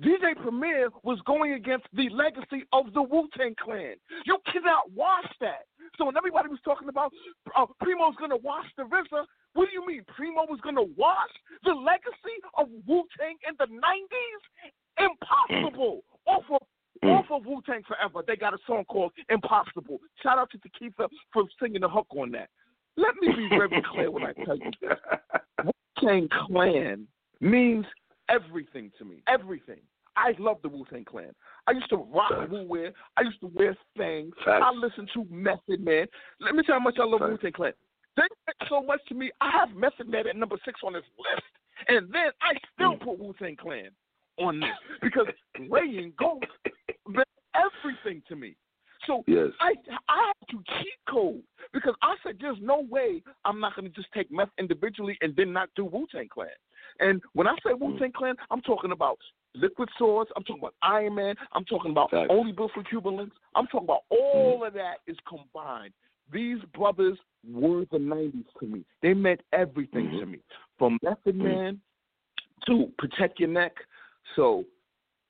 DJ Premier was going against the legacy of the Wu Tang Clan. You cannot wash that. So when everybody was talking about uh, Primo's going to wash the RZA, what do you mean? Primo was going to wash the legacy of Wu Tang in the 90s? Impossible. Off of Mm. off of Wu Tang Forever, they got a song called Impossible. Shout out to Tekitha for singing the hook on that. Let me be very clear when I tell you this. Wu Tang Clan means everything to me. Everything. I love the Wu Tang Clan. I used to rock. Wu wear. I used to wear things. I listened to Method Man. Let me tell you how much I love Wu Tang Clan. They meant so much to me. I have Method Man at number six on this list, and then I still Mm. put Wu Tang Clan on this because Ray and Ghost meant everything to me. So Yes. I I had to cheat code because I said there's no way I'm not going to just take meth individually and then not do Wu Tang Clan. And when I say Wu Tang Clan, I'm talking about Liquid Swords. I'm talking about Iron Man. I'm talking about. Only Built for Cuban Links. I'm talking about all of that is combined. These brothers were the 90s to me. They meant everything Mhm. to me. From Method Mhm. Man to Protect Your Neck. So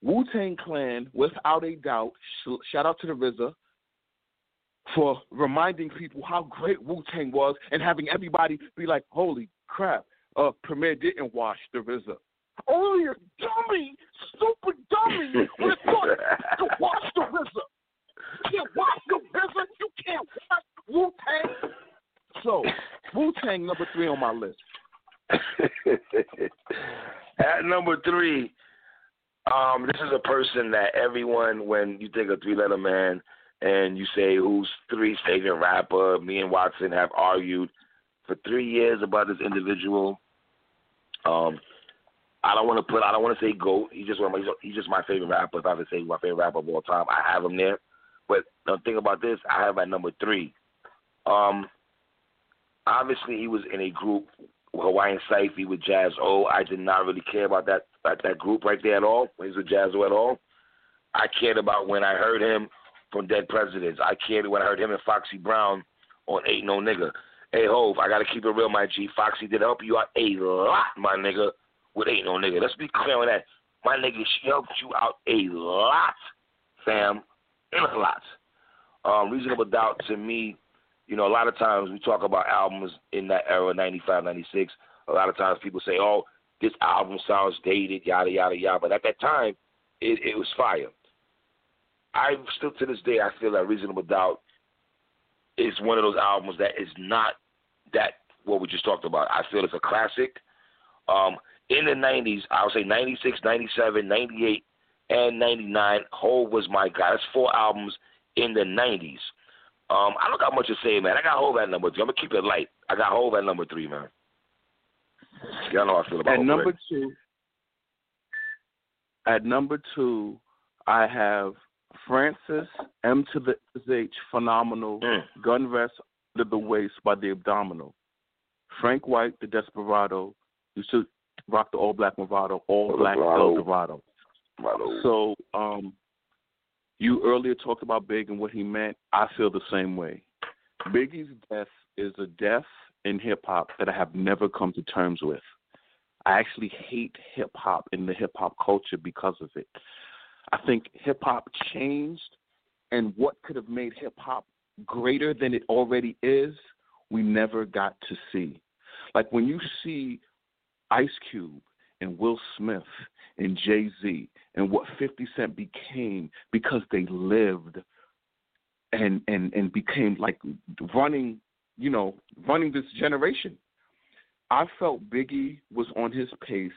Wu Tang Clan, without a doubt, sh- shout out to the RZA for reminding people how great Wu Tang was and having everybody be like, "Holy crap, uh, Premier didn't wash the RZA." Only a dummy, stupid dummy would have thought to wash the RZA. You can't wash the RZA. You can't wash Wu rank number three on my list. At number three, um, this is a person that everyone, when you think of Three Letter Man, and you say who's three favorite rapper, me and Watson have argued for three years about this individual. Um, I don't want to put. I don't want to say goat. He's just one. Of my, he's just my favorite rapper. If I to say my favorite rapper of all time, I have him there. But the thing about this, I have at number three. Um, obviously, he was in a group Hawaiian Cypher with Jaz O. I did not really care about that that, that group right there at all. When he was with Jaz O at all. I cared about when I heard him from Dead Presidents. I cared when I heard him and Foxy Brown on Ain't No Nigga. Hey Hove, I gotta keep it real, my G. Foxy did help you out a lot, my nigga, with Ain't No Nigga. Let's be clear on that. My nigga, she helped you out a lot, fam. A lot. Um, Reasonable Doubt to me you know, a lot of times we talk about albums in that era, 95, 96. A lot of times people say, oh, this album sounds dated, yada, yada, yada. But at that time, it, it was fire. I still to this day, I feel that Reasonable Doubt is one of those albums that is not that what we just talked about. I feel it's a classic. Um, in the 90s, I would say 96, 97, 98, and 99, Hove was my guy. That's four albums in the 90s. Um, I don't got much to say, man. I got Hove at number three. I'm gonna keep it light. I got Hove at number three, man. Y'all know how I feel about At number two, at number two, I have Francis M to the H, phenomenal. Mm. Gun rest under the waist by the abdominal. Frank White, the Desperado, used to rock the all black Movado, all black El Dorado. So, um, you earlier talked about Big and what he meant. I feel the same way. Biggie's death is a death in hip hop that I have never come to terms with. I actually hate hip hop and the hip hop culture because of it. I think hip hop changed, and what could have made hip hop greater than it already is, we never got to see. Like when you see Ice Cube and Will Smith and Jay Z and what 50 Cent became because they lived and and and became like running, you know, running this generation. I felt Biggie was on his pace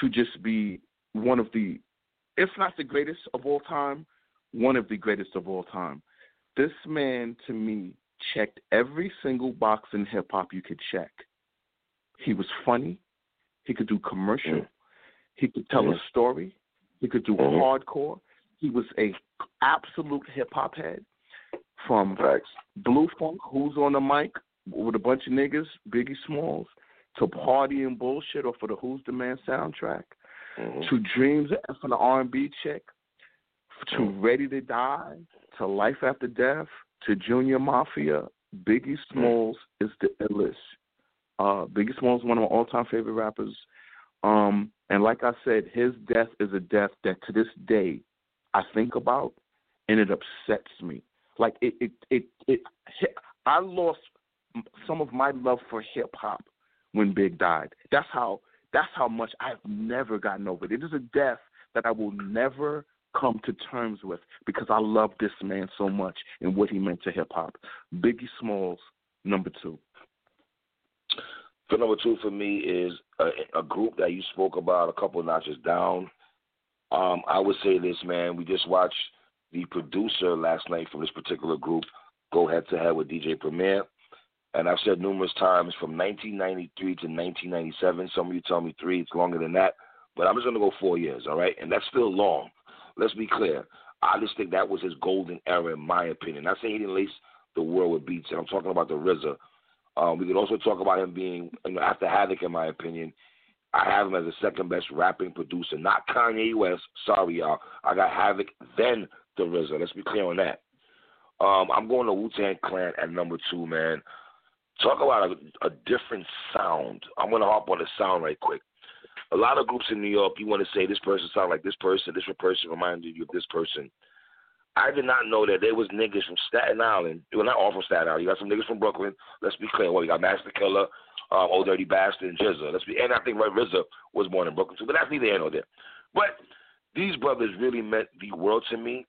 to just be one of the, if not the greatest of all time, one of the greatest of all time. This man, to me, checked every single box in hip hop you could check. He was funny. He could do commercial. Mm. He could tell mm-hmm. a story. He could do mm-hmm. hardcore. He was a absolute hip hop head. From Thanks. Blue Funk, who's on the mic with a bunch of niggas, Biggie Smalls, to Party and Bullshit or for the Who's the Man soundtrack, mm-hmm. to Dreams for the R and B chick, to mm-hmm. Ready to Die, to Life After Death, to Junior Mafia. Biggie mm-hmm. Smalls is the illest. Uh, Biggie Smalls is one of my all-time favorite rappers. Um, and like I said, his death is a death that to this day I think about, and it upsets me. Like it, it, it, it. I lost some of my love for hip hop when Big died. That's how. That's how much I've never gotten over it. It is a death that I will never come to terms with because I love this man so much and what he meant to hip hop. Biggie Smalls, number two. So number two for me is a, a group that you spoke about a couple notches down. Um, I would say this, man. We just watched the producer last night from this particular group go head to head with DJ Premier. And I've said numerous times from 1993 to 1997. Some of you tell me three, it's longer than that. But I'm just going to go four years, all right? And that's still long. Let's be clear. I just think that was his golden era, in my opinion. Not saying he didn't lace the world with beats, and I'm talking about the RZA um, we could also talk about him being you know, after Havoc, in my opinion. I have him as the second best rapping producer, not Kanye West. Sorry, y'all. I got Havoc, then the RZA. Let's be clear on that. Um, I'm going to Wu Tang Clan at number two, man. Talk about a, a different sound. I'm going to hop on the sound right quick. A lot of groups in New York, you want to say this person sound like this person, this person reminded you of this person. I did not know that there was niggas from Staten Island. Well, not all from Staten Island. You got some niggas from Brooklyn. Let's be clear. Well, you got Masta Killa, um, Ol' Dirty Bastard, and GZA. Let's be, and I think Red RZA was born in Brooklyn too. But that's neither here nor there. But these brothers really meant the world to me.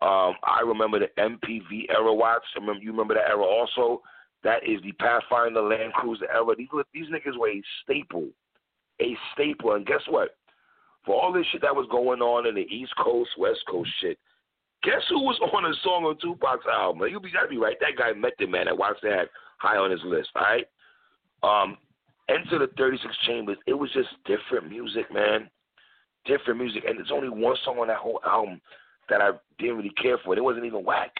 Um, I remember the MPV era watch. I remember you remember that era also. That is the Pathfinder Land Cruiser era. These these niggas were a staple, a staple. And guess what? For all this shit that was going on in the East Coast, West Coast shit, guess who was on a song on Tupac's album? You be gotta be right. That guy met the Man that watched that high on his list. All right. Um, Enter the 36 Chambers. It was just different music, man. Different music, and there's only one song on that whole album that I didn't really care for. It wasn't even whack,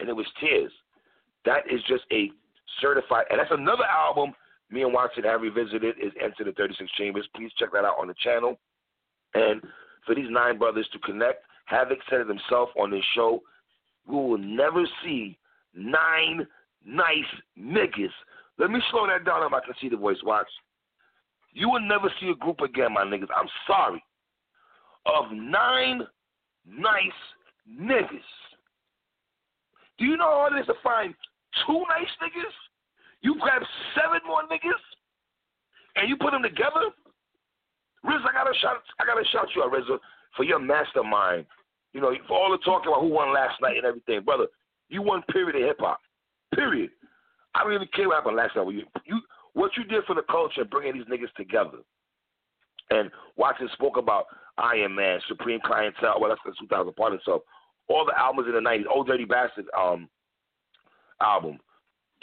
and it was Tears. That is just a certified, and that's another album me and Watson have revisited is Enter the 36 Chambers. Please check that out on the channel. And for these nine brothers to connect, Havoc said it himself on this show, we will never see nine nice niggas. Let me slow that down if I can see the voice. Watch. You will never see a group again, my niggas. I'm sorry. Of nine nice niggas. Do you know how it is to find two nice niggas? You grab seven more niggas and you put them together. Riz, I gotta shout, I gotta shout you out, Riz, for your mastermind. You know, for all the talking about who won last night and everything, brother. You won period in hip hop. Period. I don't even care what happened last night. You, you, what you did for the culture, bringing these niggas together. And Watson spoke about Iron Man, Supreme Clientele. Well, that's the 2000 part itself. All the albums in the 90s, Ol' Dirty Bastard um, album,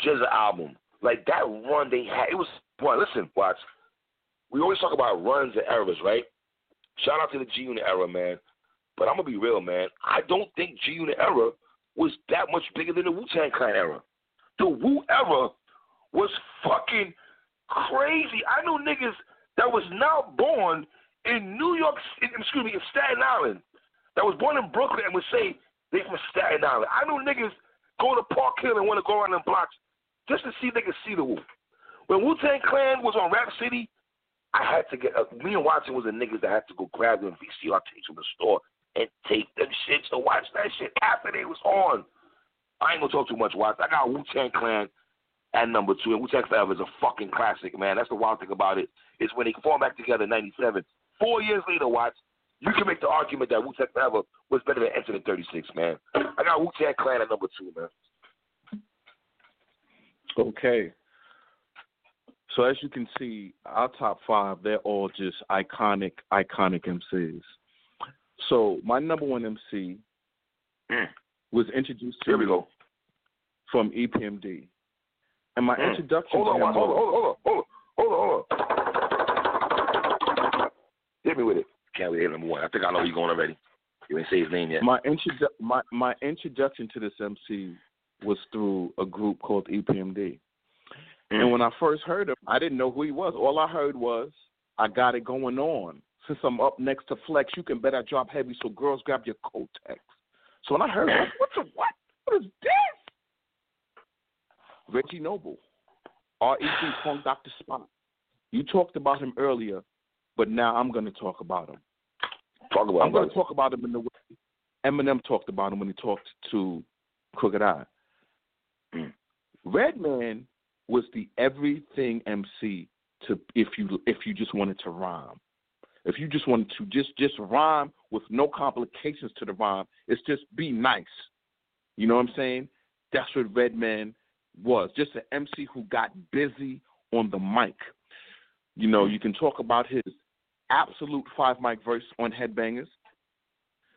GZA album. Like that run they had, it was, one. listen, Watch. We always talk about runs and eras, right? Shout out to the G Unit era, man. But I'm to be real, man. I don't think G Unit era was that much bigger than the Wu Tang Clan era. The Wu era was fucking crazy. I knew niggas that was now born in New York, excuse me, in Staten Island, that was born in Brooklyn and would say they from Staten Island. I knew niggas go to Park Hill and want to go around them blocks just to see they could see the Wu. When Wu Tang Clan was on Rap City, I had to get uh, me and Watson was the niggas that had to go grab them VCR tapes from the store and take them shits to watch that shit after they was on. I ain't gonna talk too much, Watson. I got Wu Tang Clan at number two, and Wu Tang Forever is a fucking classic, man. That's the wild thing about it. Is when they formed back together in '97. Four years later, Watts, you can make the argument that Wu Tang Forever was better than Enter the 36, man. I got Wu Tang Clan at number two, man. Okay. So as you can see, our top five, they're all just iconic, iconic MCs. So my number one MC mm. was introduced to Here we me go. from EPMD. And my Mm. introduction Hold on, to him hold on, was- hold on, hold on, hold on, hold on. Hit me with it. Can't wait. to Number one. I think I know where you're going already. You ain't say his name yet. My introdu- my my introduction to this MC was through a group called EPMD. Mm. And when I first heard him, I didn't know who he was. All I heard was, "I got it going on." Since I'm up next to Flex, you can bet I drop heavy. So girls, grab your Kotex. So when I heard, what, what's a what? What is this? Reggie Noble, R.E.G. Funk Dr. Spock. You talked about him earlier, but now I'm going to talk about him. Talk about I'm going to talk about him in the way Eminem talked about him when he talked to Crooked I. Redman was the everything MC to if you if you just wanted to rhyme. If you just wanted to just just rhyme with no complications to the rhyme, it's just be nice. You know what I'm saying? That's what Redman was. Just an MC who got busy on the mic. You know, you can talk about his absolute five mic verse on Headbangers.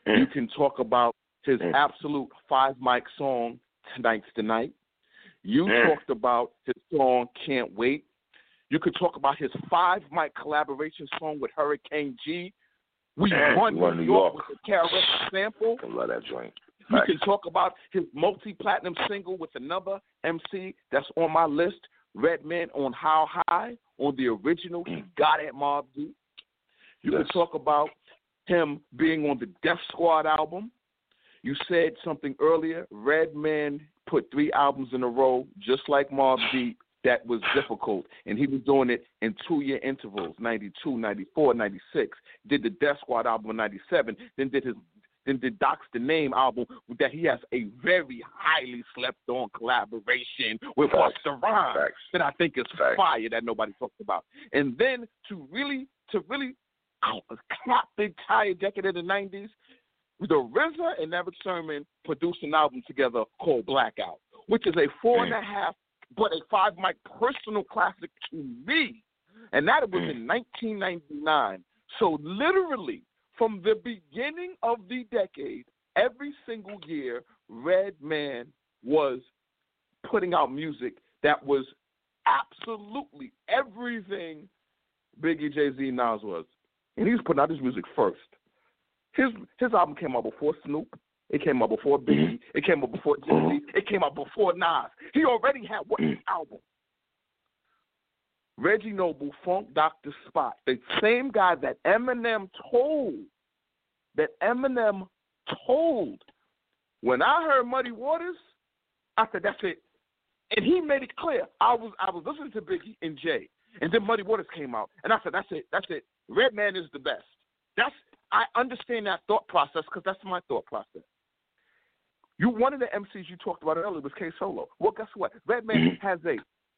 Mm. You can talk about his Mm. absolute five mic song Tonight's the Night. You Mm. talked about his song Can't Wait. You could talk about his five mic collaboration song with Hurricane G. We Mm. won We New New York, York. with the KRS sample. I love that joint. You Facts. can talk about his multi platinum single with another MC that's on my list, Redman on How High, on the original he Mm. got at Mobb Deep. You Yes. can talk about him being on the Def Squad album. You said something earlier. Redman put three albums in a row, just like Mobb Deep. That was difficult, and he was doing it in two-year intervals: 92, 94, 96. Did the Def Squad album in '97, then did his then did Doc's the Name album that he has a very highly slept on collaboration with. Busta Rhymes that I think is Facts. fire that nobody talks about. And then to really to really clap the entire decade of the nineties, the RZA and Erick Sermon produced an album together called Blackout, which is a four and a mm. half but a five mic personal classic to me, and that was mm. in 1999. So literally, from the beginning of the decade, every single year, Redman was putting out music that was absolutely everything Biggie, Jay Z, Nas was, and he was putting out his music first. His his album came out before Snoop. It came out before Biggie. Mm-hmm. It came out before Jay Z. Mm-hmm. It came out before Nas. He already had one mm. album. Reggie Noble, Funk Doctor Spock, the same guy that Eminem told, that Eminem told. When I heard Muddy Waters, I said that's it, and he made it clear. I was I was listening to Biggie and Jay, and then Muddy Waters came out, and I said that's it, that's it. Redman is the best. That's I understand that thought process because that's my thought process. You one of the MCs you talked about earlier was K Solo. Well, guess what? Redman mm-hmm. has a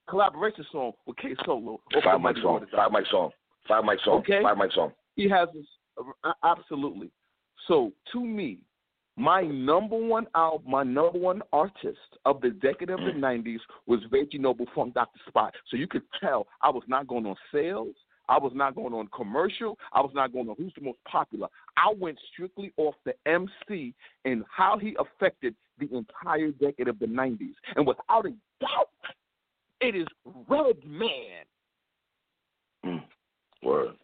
collaboration song with K Solo. Five mic song. Five mic song. Five mic song. Okay. Five mic song. He has this uh, absolutely. So to me, my number one album, my number one artist of the decade of the '90s mm. was Reggie Noble Funk Dr. Spock. So you could tell I was not going on sales. I was not going on commercial. I was not going on who's the most popular. I went strictly off the MC and how he affected the entire decade of the 90s. And without a doubt, it is Redman. Mm. Word.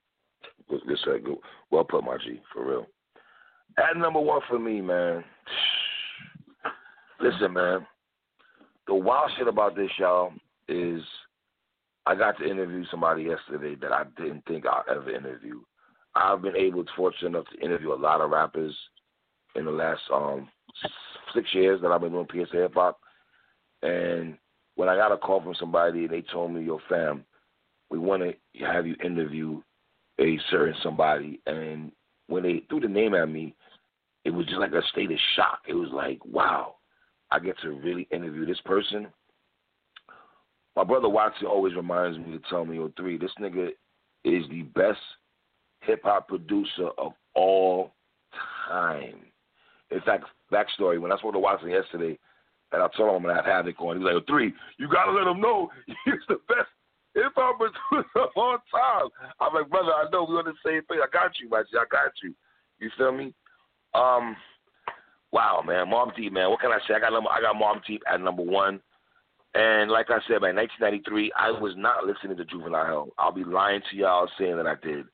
Good, good, good. Well put, my G, for real. At number one for me, man. Listen, man. The wild shit about this, y'all, is I got to interview somebody yesterday that I didn't think I'd ever interview. I've been able, fortunate enough, to interview a lot of rappers in the last um six years that I've been doing PSA hip hop. And when I got a call from somebody they told me, "Yo, fam, we want to have you interview a certain somebody," and when they threw the name at me, it was just like a state of shock. It was like, wow, I get to really interview this person. My brother Watson always reminds me to tell me, oh, three, this nigga is the best hip hop producer of all time. In fact, backstory, when I spoke to Watson yesterday, and I told him I'm gonna have Havoc on, he's like, oh, three, you gotta let him know he's the best hip hop producer of all time. I'm like, brother, I know we on the same page. I got you, my I got you. You feel me? Um, wow, man, Mobb Deep, man. What can I say? I got number, I got Mobb Deep at number one. And like I said, by 1993, I was not listening to Juvenile Hell. I'll be lying to y'all saying that I did.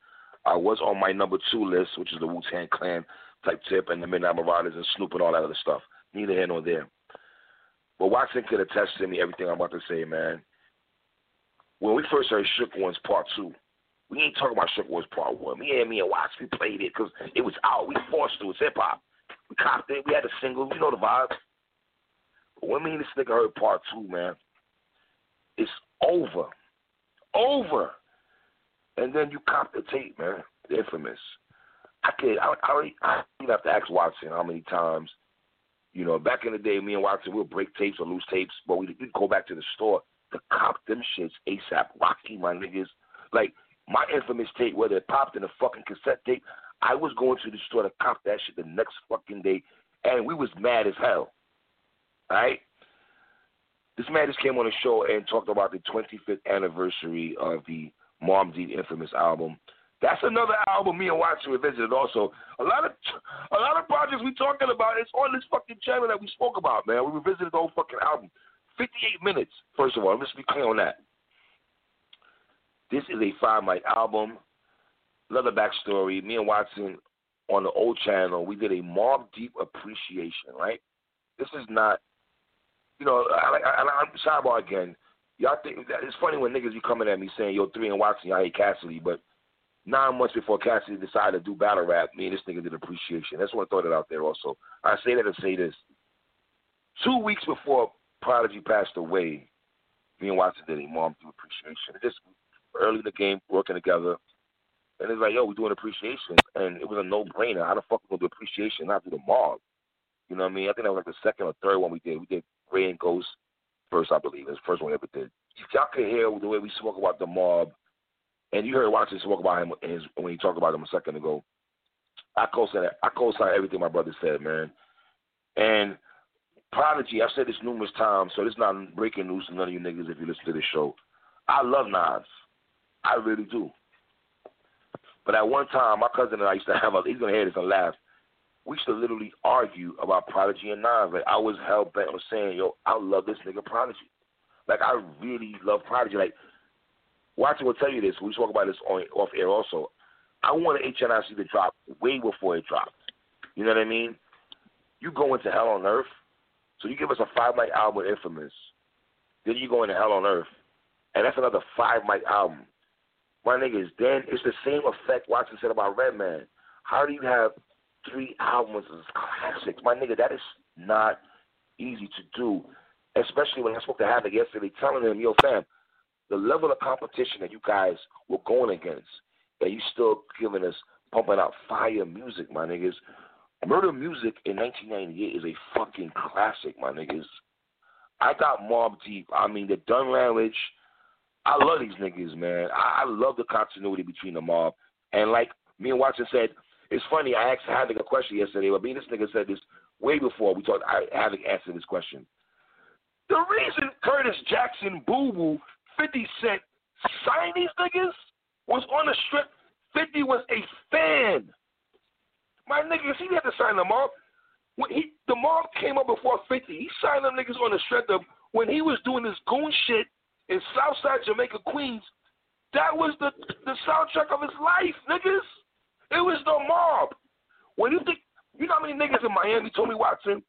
I was on my number two list, which is the Wu Tang Clan type tip and the Midnight Marauders and Snoop and all that other stuff. Neither here nor there. But Watson could attest to me everything I'm about to say, man. When we first heard Shook Ones Part 2, we ain't talking about Shook Ones Part 1. Me and me and Watson, we played it because it was out. We forced to. It's hip hop. We copped it. We had a single. You know the vibes. When me and this nigga heard Part 2, man, it's over. Over. And then you cop the tape, man. The infamous. I can't. I, I, I even have to ask Watson how many times. You know, back in the day, me and Watson we'll break tapes or lose tapes, but we we'd go back to the store to cop them shits ASAP. Rocky, my niggas. Like my infamous tape, whether it popped in a fucking cassette tape, I was going to the store to cop that shit the next fucking day, and we was mad as hell. Right? This man just came on the show and talked about the 25th anniversary of the Mobb Deep infamous album. That's another album me and Watson revisited also. A lot of a lot of projects we talking about, it's on this fucking channel that we spoke about, man. We revisited the whole fucking album. 58 minutes, first of all. Let's be clear on that. This is a five mic album. Another backstory. Me and Watson on the old channel, we did a Mobb Deep appreciation, right? This is not, you know, I, I, I, I'm sidebar again. Y'all think it's funny when niggas be coming at me saying, "Yo, three and Watson, y'all hate Cassidy," but nine months before Cassidy decided to do battle rap, me and this nigga did appreciation. That's why I throw that out there. Also, I say that to say this: two weeks before Prodigy passed away, me and Watson did a Mobb Deep appreciation. It just early in the game working together. And it's like, yo, we're doing appreciation. And it was a no brainer. How the fuck we gonna do appreciation, not do the mob? You know what I mean? I think that was like the second or third one we did. We did Ray Ghost first, I believe. It was the first one we ever did. Y'all could hear the way we spoke about the mob, and you heard Watson spoke about him his, when he talked about him a second ago. I co-sign I co-sign everything my brother said, man. And Prodigy, I've said this numerous times, so is not breaking news to none of you niggas if you listen to this show. I love Nas. I really do. But at one time, my cousin and I used to have a, he's going to hear this and laugh. We to literally argue about Prodigy and Nas. Like, I was hell bent on saying, yo, I love this nigga Prodigy. Like, I really love Prodigy. Like, Watson will tell you this. We spoke about this on, off air also. I wanted HNIC to drop way before it dropped. You know what I mean? You go into Hell on Earth. So you give us a five mic album, Infamous. Then you go into Hell on Earth, and that's another five mic album. My niggas, then it's the same effect Watson said about Redman. How do you have three albums as classics? My nigga, that is not easy to do. Especially when I spoke to Havoc yesterday, telling him, yo, fam, the level of competition that you guys were going against, that you still giving us pumping out fire music, my niggas. Murda Muzik in 1998 is a fucking classic, my niggas. I got Mobb Deep. I mean, the Dun Language. I love these niggas, man. I, I love the continuity between the mob. And like me and Watson said, it's funny. I asked Havoc a question yesterday, but me and this nigga said this way before we talked. I Havoc answered this question. The reason Curtis Jackson, Boo Boo, 50 Cent signed these niggas was on the strip. 50 was a fan. My niggas, he had to sign them up. When he, the mob came up before 50. He signed them niggas on the strength of when he was doing this goon shit in Southside Jamaica, Queens. That was the the soundtrack of his life, niggas. It was the mob. When you think, you know how many niggas in Miami told me, Watson,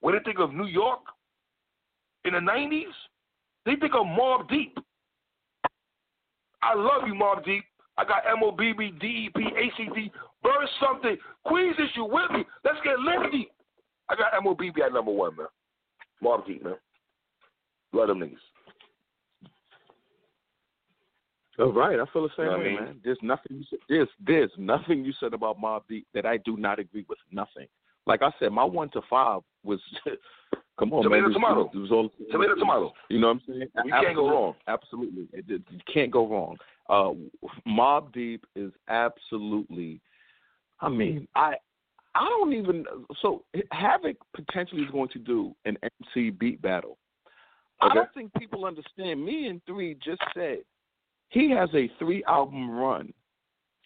when they think of New York in the 90s, they think of Mobb Deep. I love you, Mobb Deep. I got MOBB, DEP, ACD, Burn something. Queens, is you with me? Let's get lifty. I got MOBB at number one, man. Mobb Deep, man. Love them niggas. All right, I feel the same You know way, I mean? man. There's nothing you said. There's there's nothing you said about Mobb Deep that I do not agree with. Nothing. Like I said, my one to five was, come on, Tomato, man. It was, tomato. It was all Tomato, tomato. You know what I'm saying? You can't go wrong. Absolutely, it, it, you can't go wrong. Uh, Mobb Deep is absolutely. I mean, I I don't even. So Havoc potentially is going to do an MC beat battle. I don't think people understand. Me and Three just said he has a three album run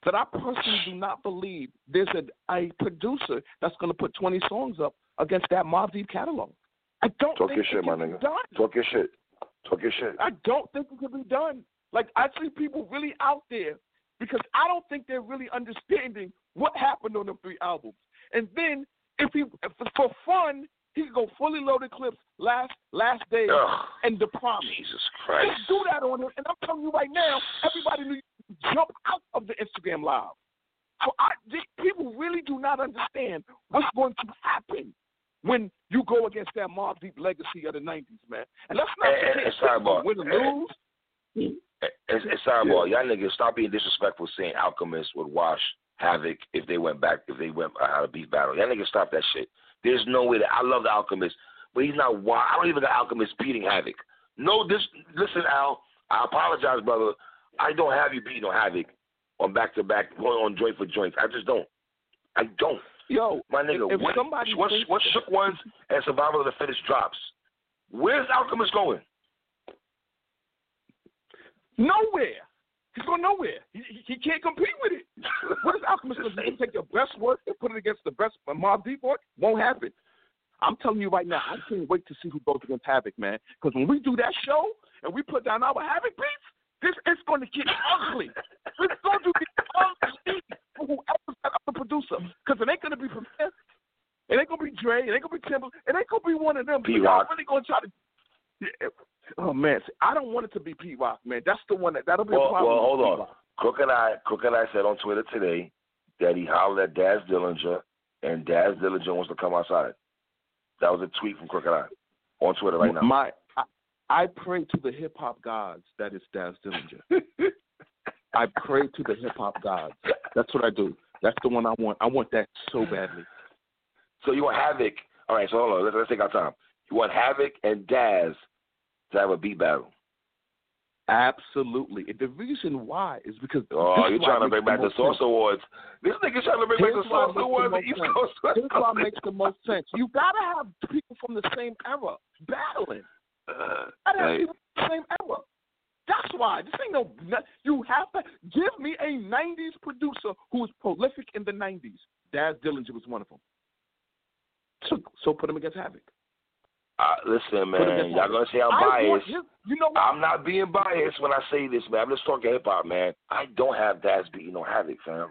that I personally do not believe there's a, a producer that's going to put 20 songs up against that Mobb Deep catalog. I don't Talk think your it shit, my nigga. done. Talk your shit. Talk your shit. I don't think it can be done. Like I see people really out there because I don't think they're really understanding what happened on the three albums. And then if he if, for fun, he could go fully loaded clips last last day Ugh. and the promise. Jesus Christ. Just do that on him, and I'm telling you right now, everybody needs to jump out of the Instagram live. So I, people really do not understand what's going to happen when you go against that Mobb Deep legacy of the '90s, man. And let's not forget, eh, sidebar. win or lose. It's, it's sidebar. Y'all niggas stop being disrespectful saying Alchemist would wash Havoc if they went back, if they went out of beef battle. Y'all niggas stop that shit. There's no way that I love the Alchemist, but he's not. wa- I don't even got Alchemist beating Havoc. No, this. Listen, Al. I apologize, brother. I don't have you beating on Havoc on back to back, going on joint for joints. I just don't. I don't. Yo, My nigga, if what, somebody what, thinks- what shook ones and survival of the fittest drops? Where's Alchemist going? nowhere. He's going nowhere. He, he, he can't compete with it. What is Alchemist going to do? Take your best work and put it against the best Mobb Deep? Won't happen. I'm telling you right now, I can't wait to see who goes against Havoc, man. Because when we do that show and we put down our Havoc beats, this is going to get ugly. It's going to get ugly for whoever's that other producer. Because it ain't going to be him. It ain't going to be Dre. It ain't going to be Timber. It ain't going to be one of them. Y'all P-Rock. really going to try to. Oh man, See, I don't want it to be Pete Rock, man. That's the one that that'll be Well, a problem. well, hold on. P-Rock. Crooked I, and I said on Twitter today that he hollered at Daz Dillinger, and Daz Dillinger wants to come outside. That was a tweet from Crooked I on Twitter right now. My, I, I pray to the hip hop gods. That is Daz Dillinger. I pray to the hip hop gods. That's what I do. That's the one I want. I want that so badly. So you want Havoc? All right, so hold on. Let's, let's take our time. You want Havoc and Daz to have a beat battle. Absolutely. And the reason why is because oh, you're trying to bring back the Source Awards. This nigga's trying to bring back the Source Awards. The East Coast, Here's why it makes the most sense. You gotta have people from the same era battling. Uh, gotta have people from the same era. That's why this ain't no. You have to give me a '90s producer who was prolific in the '90s. Daz Dillinger was one of them. So, so put him against Havoc. Uh, listen, man, y'all gonna say I'm biased. You, you know what? I'm not being biased when I say this, man. I'm just talking hip hop, man. I don't have Daz beating on Havoc, fam.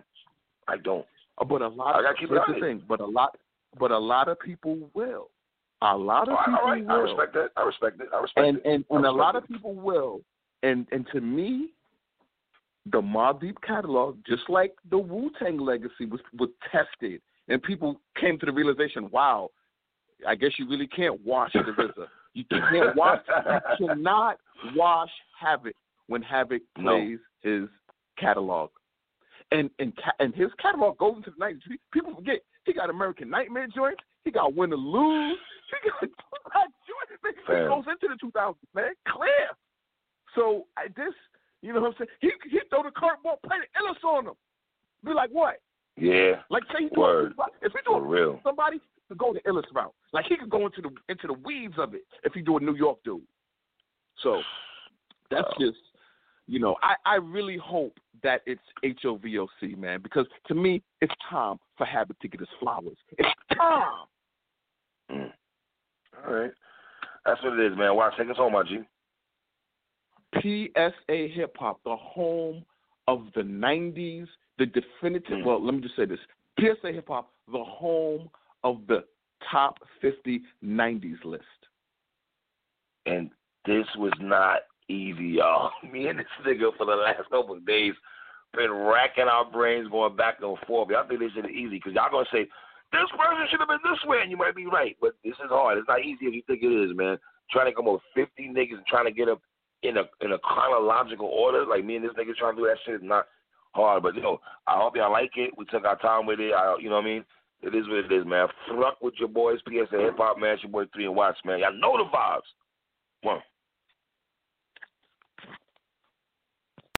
I don't. Uh, but a lot. I gotta keep the thing. But a lot. But a lot of people will. A lot of all people right, will. I respect that. I respect it. I respect and, it. And and a lot it. of people will. And and to me, the Mobb Deep catalog, just like the Wu Tang legacy, was was tested, and people came to the realization, wow, I guess you really can't wash the RZA. You can't wash. you cannot wash Havoc when Havoc plays no. his catalog, and and and his catalog goes into the nineties. People forget he got American Nightmare joints. He got Win or Lose. He got joints. He goes into the 2000s, man. Clear. So I, this, you know what I'm saying? He he throw the curveball, play the Illis on him. Be like what? Yeah. Like say he Word. if he do real somebody to go the Illis route. Like he could go into the into the weeds of it if he do a New York dude. So that's wow. just you know, I, I really hope that it's Havoc, man, because to me it's time for Havoc to get his flowers. It's time. Mm. All right. That's what it is, man. Watch, take us home, my G. PSA Hip Hop, the home of the 90s, the definitive. Mm. Well, let me just say this PSA Hip Hop, the home of the top 50 90s list. And this was not easy, y'all. Me and this nigga for the last couple of days been racking our brains going back and forth. Y'all think this is easy because y'all going to say, this person should have been this way, and you might be right. But this is hard. It's not easy if you think it is, man. Trying to come up with 50 niggas and trying to get up in a in a chronological order, like me and this nigga trying to do that shit is not hard. But yo, I hope y'all like it. We took our time with it. I, you know what I mean? It is what it is, man. Fuck with your boys, PSA Hip Hop, man. It's your boy Three and Watch, man. Y'all know the vibes. One.